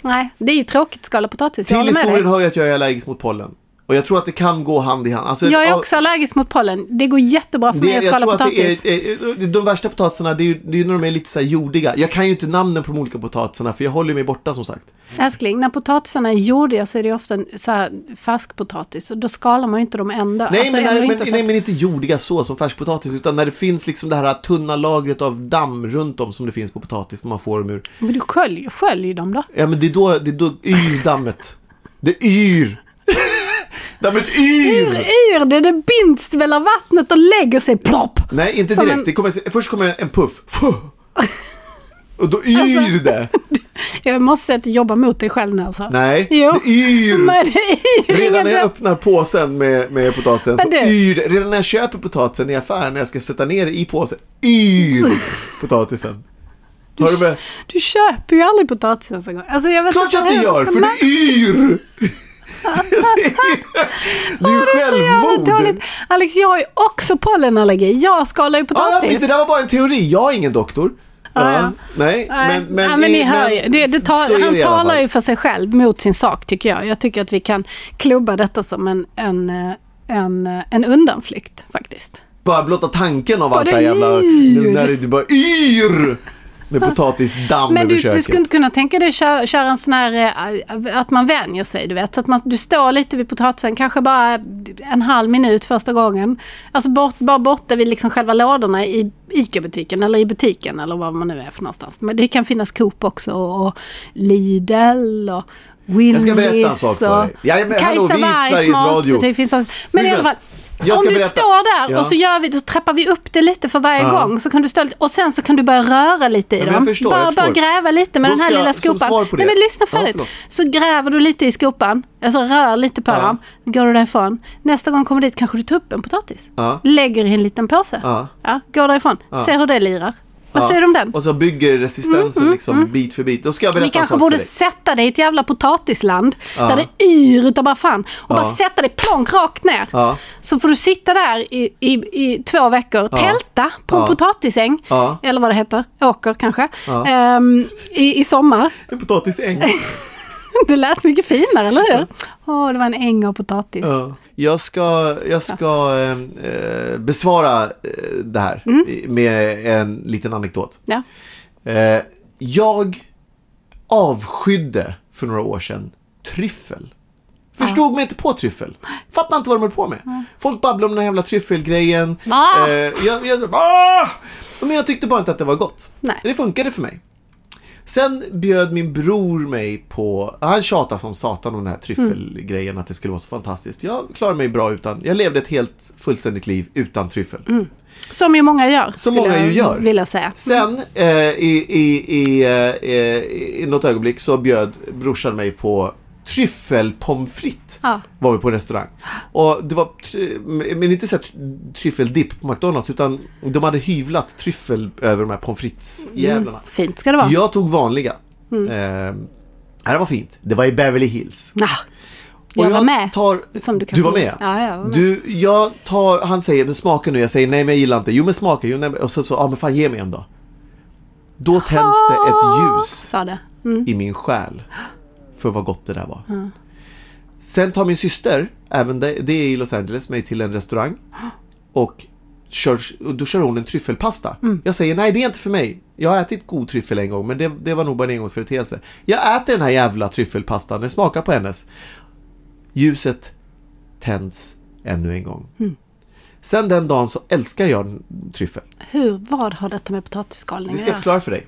Nej, det är ju tråkigt att skala potatis. Till historien hör ju att jag är allergisk mot pollen. Och jag tror att det kan gå hand i hand. Alltså, Jag är också allergisk mot pollen. Det går jättebra för det, mig att skala tror att potatis. det är, är, de värsta potatisarna, det är ju det är ju när de är lite så jordiga. Jag kan ju inte namnen på de olika potatisarna, för jag håller mig borta som sagt. Älskling, när potatisarna är jordiga så är det ju ofta så här färskpotatis. Och då skalar man ju inte dem ända. Nej, Alltså, men, ändå när, men, nej, men inte jordiga så som färskpotatis, utan när det finns liksom det här tunna lagret av damm runt om som det finns på potatis, som man får dem ur. Men du sköljer, sköljer dem då? Ja, men det är då, det är då yr dammet. Det yr. Dammet yr. Yr det, det binds väl av vattnet och lägger sig plopp. Nej, inte Som direkt. en- Det kommer, först kommer en puff. Fuh. Och då Alltså- yr det. Jag måste säga att du jobbar mot dig själv nu alltså. Nej, Jo. det yr. Men det är ju Redan när jag öppnar påsen med, med potatisen så Men du- yr det. Redan när jag köper potatisen i affären, när jag ska sätta ner det i påsen, yr potatisen. Har du med? Du köper ju aldrig potatis ens en gång. Alltså jag vet Klart jag inte hur- gör, för Men- det yr! Det är ju självmord. Alex, jag har ju också pollenallergi. Jag skalar ju potatis. men det där var bara en teori, jag är ingen doktor. Ja, ja. Nej, Nej, men, men, ja, men i- ni hör ju. Det, det är han det talar ju för sig själv mot sin sak tycker jag. Jag tycker att vi kan klubba detta som en, en, eh, en, eh, en undanflykt faktiskt. Bara blotta tanken av allt det här jävla... När det bara yr! Med potatisdamm Men över du, köket. du skulle inte kunna tänka dig köra, köra en sån här, eh, att man vänjer sig, du vet. Så att man, du står lite vid potatisen, kanske bara en halv minut första gången. Alltså bort, bara borta vid liksom själva lådorna i ICA-butiken eller i butiken eller vad man nu är för någonstans. Men det kan finnas Coop också och Lidl och Willys Jag ska berätta en sak för dig. Ja, men hallå, vi är Sveriges Radio. matbutik finns också. Men i Hur alla fall, Jag Om ska du berätta. står där Ja. och så gör vi, då trappar vi upp det lite för varje Ja. gång. Så kan du stå och sen så kan du börja röra lite i Ja, dem. förstår, bara, bara gräva lite med Då den här lilla skopan. Nej men lyssna Ja, färdigt. förlåt. så gräver du lite i skopan. Alltså rör lite på Ja. dem. Går du därifrån. Nästa gång kommer dit kanske du tar upp en potatis. Ja. Lägger i en liten påse. Ja. Ja, går därifrån. Ja. Ser hur det lirar. Vad Ja. säger du om den? Och så bygger resistensen liksom bit för bit. Då ska jag berätta Vi kanske borde sätta dig i ett jävla potatisland. Ja. Där det yr utav bara fan. Och bara sätta dig plonk rakt ner. Så får du sitta där i, i, i två veckor. Tälta på en potatisäng. Eller vad det heter. Åker kanske. Ehm, i, I sommar. En potatisäng. Det lät mycket finare, eller hur? Åh, det var en äng av potatis. Ja. Jag ska, jag ska eh, eh, besvara eh, det här Mm. med en liten anekdot. Ja. Eh, jag avskydde för några år sedan tryffel. Förstod mig inte på tryffel. Fattar inte vad de höll på med. Folk babblar om den här jävla tryffelgrejen. Ah! Eh, jag, jag, ah! Men jag tyckte bara inte att det var gott. Nej. Det funkade för mig. Sen bjöd min bror mig på, han tjatade som satan om den här tryffelgrejen, att det skulle vara så fantastiskt. Jag klarade mig bra utan, jag levde ett helt fullständigt liv utan tryffel. Som ju många gör. Som många ju gör. Vilja säga. Sen eh, i, i, i, eh, i något ögonblick så bjöd brorsan mig på tryffelpommes frites. Ja. Var vi på restaurang. Och det var, men inte så här tr- tryffeldipp på McDonalds utan de hade hyvlat tryffel över de här pommes frites-jävlarna. Fint ska det vara. Jag tog vanliga. Eh, det var fint. Det var i Beverly Hills. Nah. Och Jag var med. Tar, Som du du, var med? Ja, jag var med. Du, jag tar, han säger, men smaka nu. Jag säger, nej men jag gillar inte. Jo men smaka. Jo, nej, och så, så, ja men fan ge mig en då. Då tänds det ett ljus. Mm. i min själ. För vad gott det där var. Sen tar min syster, även det, det är i Los Angeles, mig till en restaurang. Och, kör, då kör hon en tryffelpasta. Mm. Jag säger nej det är inte för mig. Jag har ätit god tryffel en gång men det, det var nog bara en engångsföreteelse. Jag äter den här jävla tryffelpastan, den smakar på hennes. Ljuset tänds ännu en gång. Mm. Sen den dagen så älskar jag tryffel. Hur, vad har detta med potatisskalning Det att ska jag göra? förklara för dig.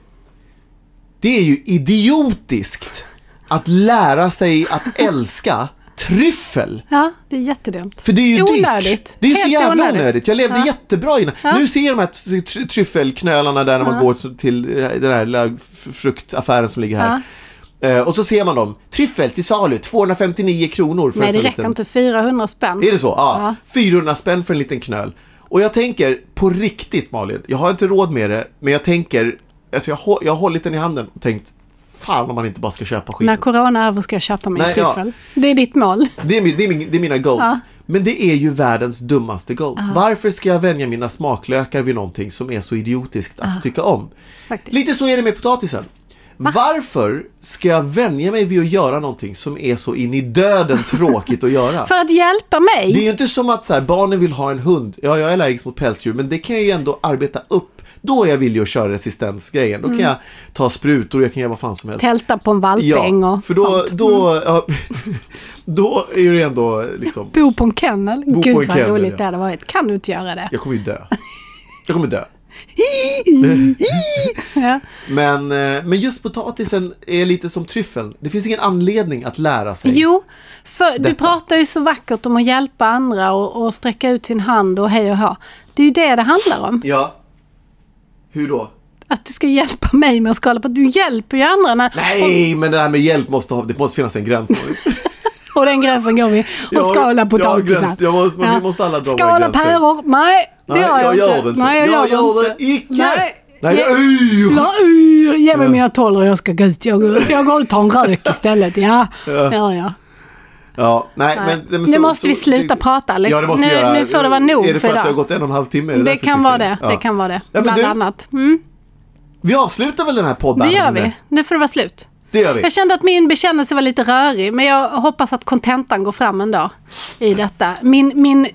Det är ju idiotiskt att lära sig att älska tryffel. Ja, det är jättedumt. För det är ju Onödigt. dyrt. Det är så Helt jävla onödigt. onödigt. Jag levde Ja. jättebra innan. Ja. Nu ser jag de här tr- tryffelknölarna där när man går så- till eh, den här lilla fruktaffären som ligger här. Eh, och så ser man dem. Tryffel till salu, 259 kronor för Nej, en det räcker liten... inte. 400 spänn. Är det så? Ja. Ja. 400 spänn för en liten knöl. Och jag tänker på riktigt Malin, jag har inte råd med det, men jag tänker, alltså jag, har- jag har hållit den i handen och tänkt, fan om man inte bara ska köpa skiten. När corona är över ska jag köpa min Nej, ja. tryffel. Det är ditt mål. Det är, min, det, är min, det är mina goals. Ja. Men det är ju världens dummaste goals. Varför ska jag vänja mina smaklökar vid någonting som är så idiotiskt att tycka om? Faktiskt. Lite så är det med potatisen. Varför ska jag vänja mig vid att göra någonting som är så in i döden tråkigt att göra? För att hjälpa mig. Det är ju inte som att så här, barnen vill ha en hund. Ja, jag är allergisk mot pälsdjur, men det kan jag ju ändå arbeta upp. Då är jag villig att köra resistensgrejen. Då kan jag ta sprutor, jag kan göra vad fan som helst. Tälta på en valpäng Ja, och för då, sånt. då, ja, då är det ändå liksom, Bo på en kennel. Bo på Gud en vad kennel, roligt ja. det hade varit. Kan du inte göra det? jag kommer ju dö. Jag kommer dö. Ja. Men, eh, men just potatisen är lite som tryffeln. Det finns ingen anledning att lära sig. Jo, för du Detta. pratar ju så vackert om att hjälpa andra och, och sträcka ut sin hand och hej och hå. Det är ju det det handlar om. Ja. Hur då? Att du ska hjälpa mig med att skala på. Du hjälper ju andra. När, Nej, men det här med hjälp måste ha, det måste finnas en gräns. Och den gränsen går vi. Och Ja, skala ja, potatisar. gräns. Jag måste- vi måste alla dra Skala päror. Nej, det Nej, gör jag, jag gör inte. det inte. Nej, jag, Jag gör, gör det icke. Nej. Nej, är yr. Ja, yr. Ge mig mina tolv och jag ska gå ut. Jag går, ut. jag går ut och tar en rök istället. Ja, ja. ja. Ja, nej, Nej. men, men Nu måste vi sluta prata, Alex. Ja, det måste Nu- göra. nu får det vara nog Är det för, för att det har gått en och en halv timme? Det, därför kan vara det. Ja. Det kan vara det. men Bland du- annat. Mm, Vi avslutar väl den här podden? det gör vi. Nu får det vara slut. Det gör vi. Jag kände att min bekännelse var lite rörig, men jag hoppas att kontentan går fram dag i detta. Min, min,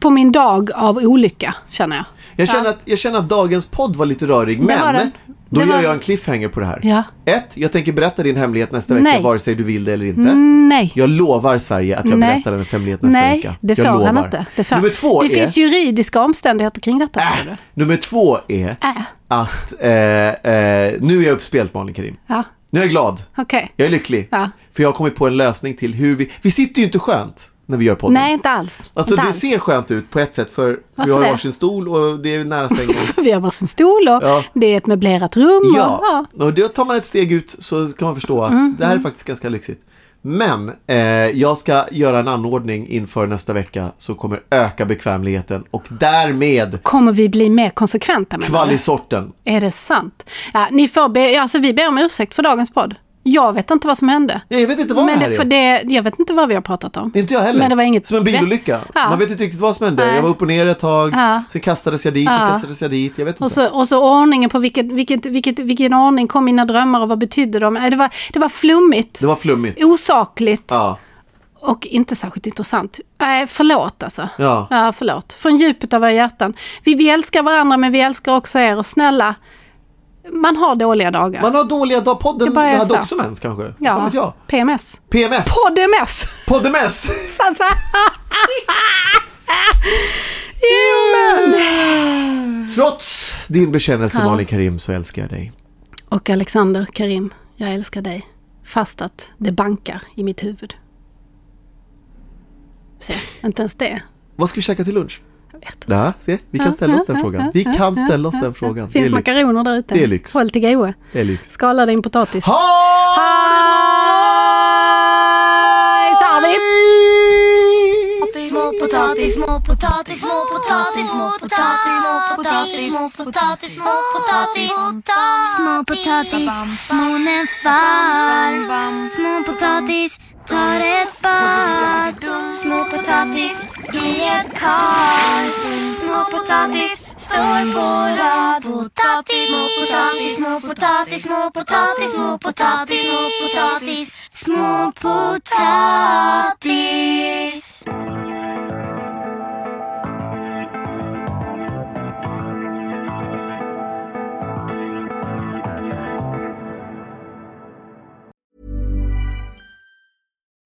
på min dag av olycka, känner jag. Jag känner, att, jag känner att dagens podd var lite rörig, Det men då Det gör var- jag en cliffhanger på det här. Ja. Ett, jag tänker berätta din hemlighet nästa vecka, Nej. vare sig du vill det eller inte. Nej. Jag lovar Sverige att jag Nej. berättar hennes hemlighet nästa Nej, vecka. det jag får han lovar. inte. Det, får. Nummer två det är... finns juridiska omständigheter kring detta. Äh, du. nummer två är Äh. att eh, eh, nu är jag uppspelt Malin Karim. Ja, Nu är jag glad. okej. Jag är lycklig. Ja. För jag har kommit på en lösning till hur vi... Vi sitter ju inte skönt när vi gör podden. Nej, inte alls. Alltså inte det alls. ser skönt ut på ett sätt för vi Varför har det? varsin stol och det är nära sängen. Vi har varsin stol och Ja. det är ett möblerat rum. Ja, Och, ja. Mm, och då tar man ett steg ut så kan man förstå att det här är faktiskt ganska lyxigt. Men eh, jag ska göra en anordning inför nästa vecka som kommer öka bekvämligheten och därmed Kommer vi bli mer konsekventa med det? kvalisorten. Är det sant? Ja, ni får be, alltså vi ber om ursäkt för dagens podd. Jag vet inte vad som hände. Ja, Jag vet inte vad Men det här det, för är. det, jag vet inte vad vi har pratat om. Är inte jag heller. Men det var inget Som en bilolycka. Ja. Man vet inte riktigt vad som hände. Nej. Jag var upp och ner ett tag, Ja. sen kastades jag dit, sen Ja. kastades jag dit. Jag vet inte. Och så, och så ordningen på vilket, vilket, vilket, vilken ordning kom mina drömmar och vad betydde de? Eh, Det var, det var flummigt, Det var flummigt. osakligt Ja. och inte särskilt intressant. Nej, förlåt alltså. Ja. Ja, förlåt. Från djupet av våra hjärtan. Vi, vi älskar varandra men vi älskar också er och snälla, man har dåliga dagar. Man har dåliga dagar. Podden hade så. också mens kanske. Ja, jag. PMS. PMS. Alltså. jo men. Trots din bekännelse Ja. Malin Karim så älskar jag dig. Och Alexander Karim, jag älskar dig. Fast att det bankar i mitt huvud. Se, inte ens det. Vad ska vi käka till lunch? Vet inte. Ja, se, vi kan ställa oss den frågan. Vi kan ställa oss den frågan. Det är Finns makaroner där ute. Det är lyx. Håll till goa. Det är lyx. Skala din potatis. Ha Hej, har vi. Små potatis, små potatis, små potatis, små potatis, små potatis, små potatis, små potatis, små potatis, månen far. Små potatis tar ett bad. Småpotatis i ett kar. Småpotatis står på rad. Potatis, småpotatis, småpotatis, småpotatis, småpotatis, småpotatis, småpotatis. småpotatis.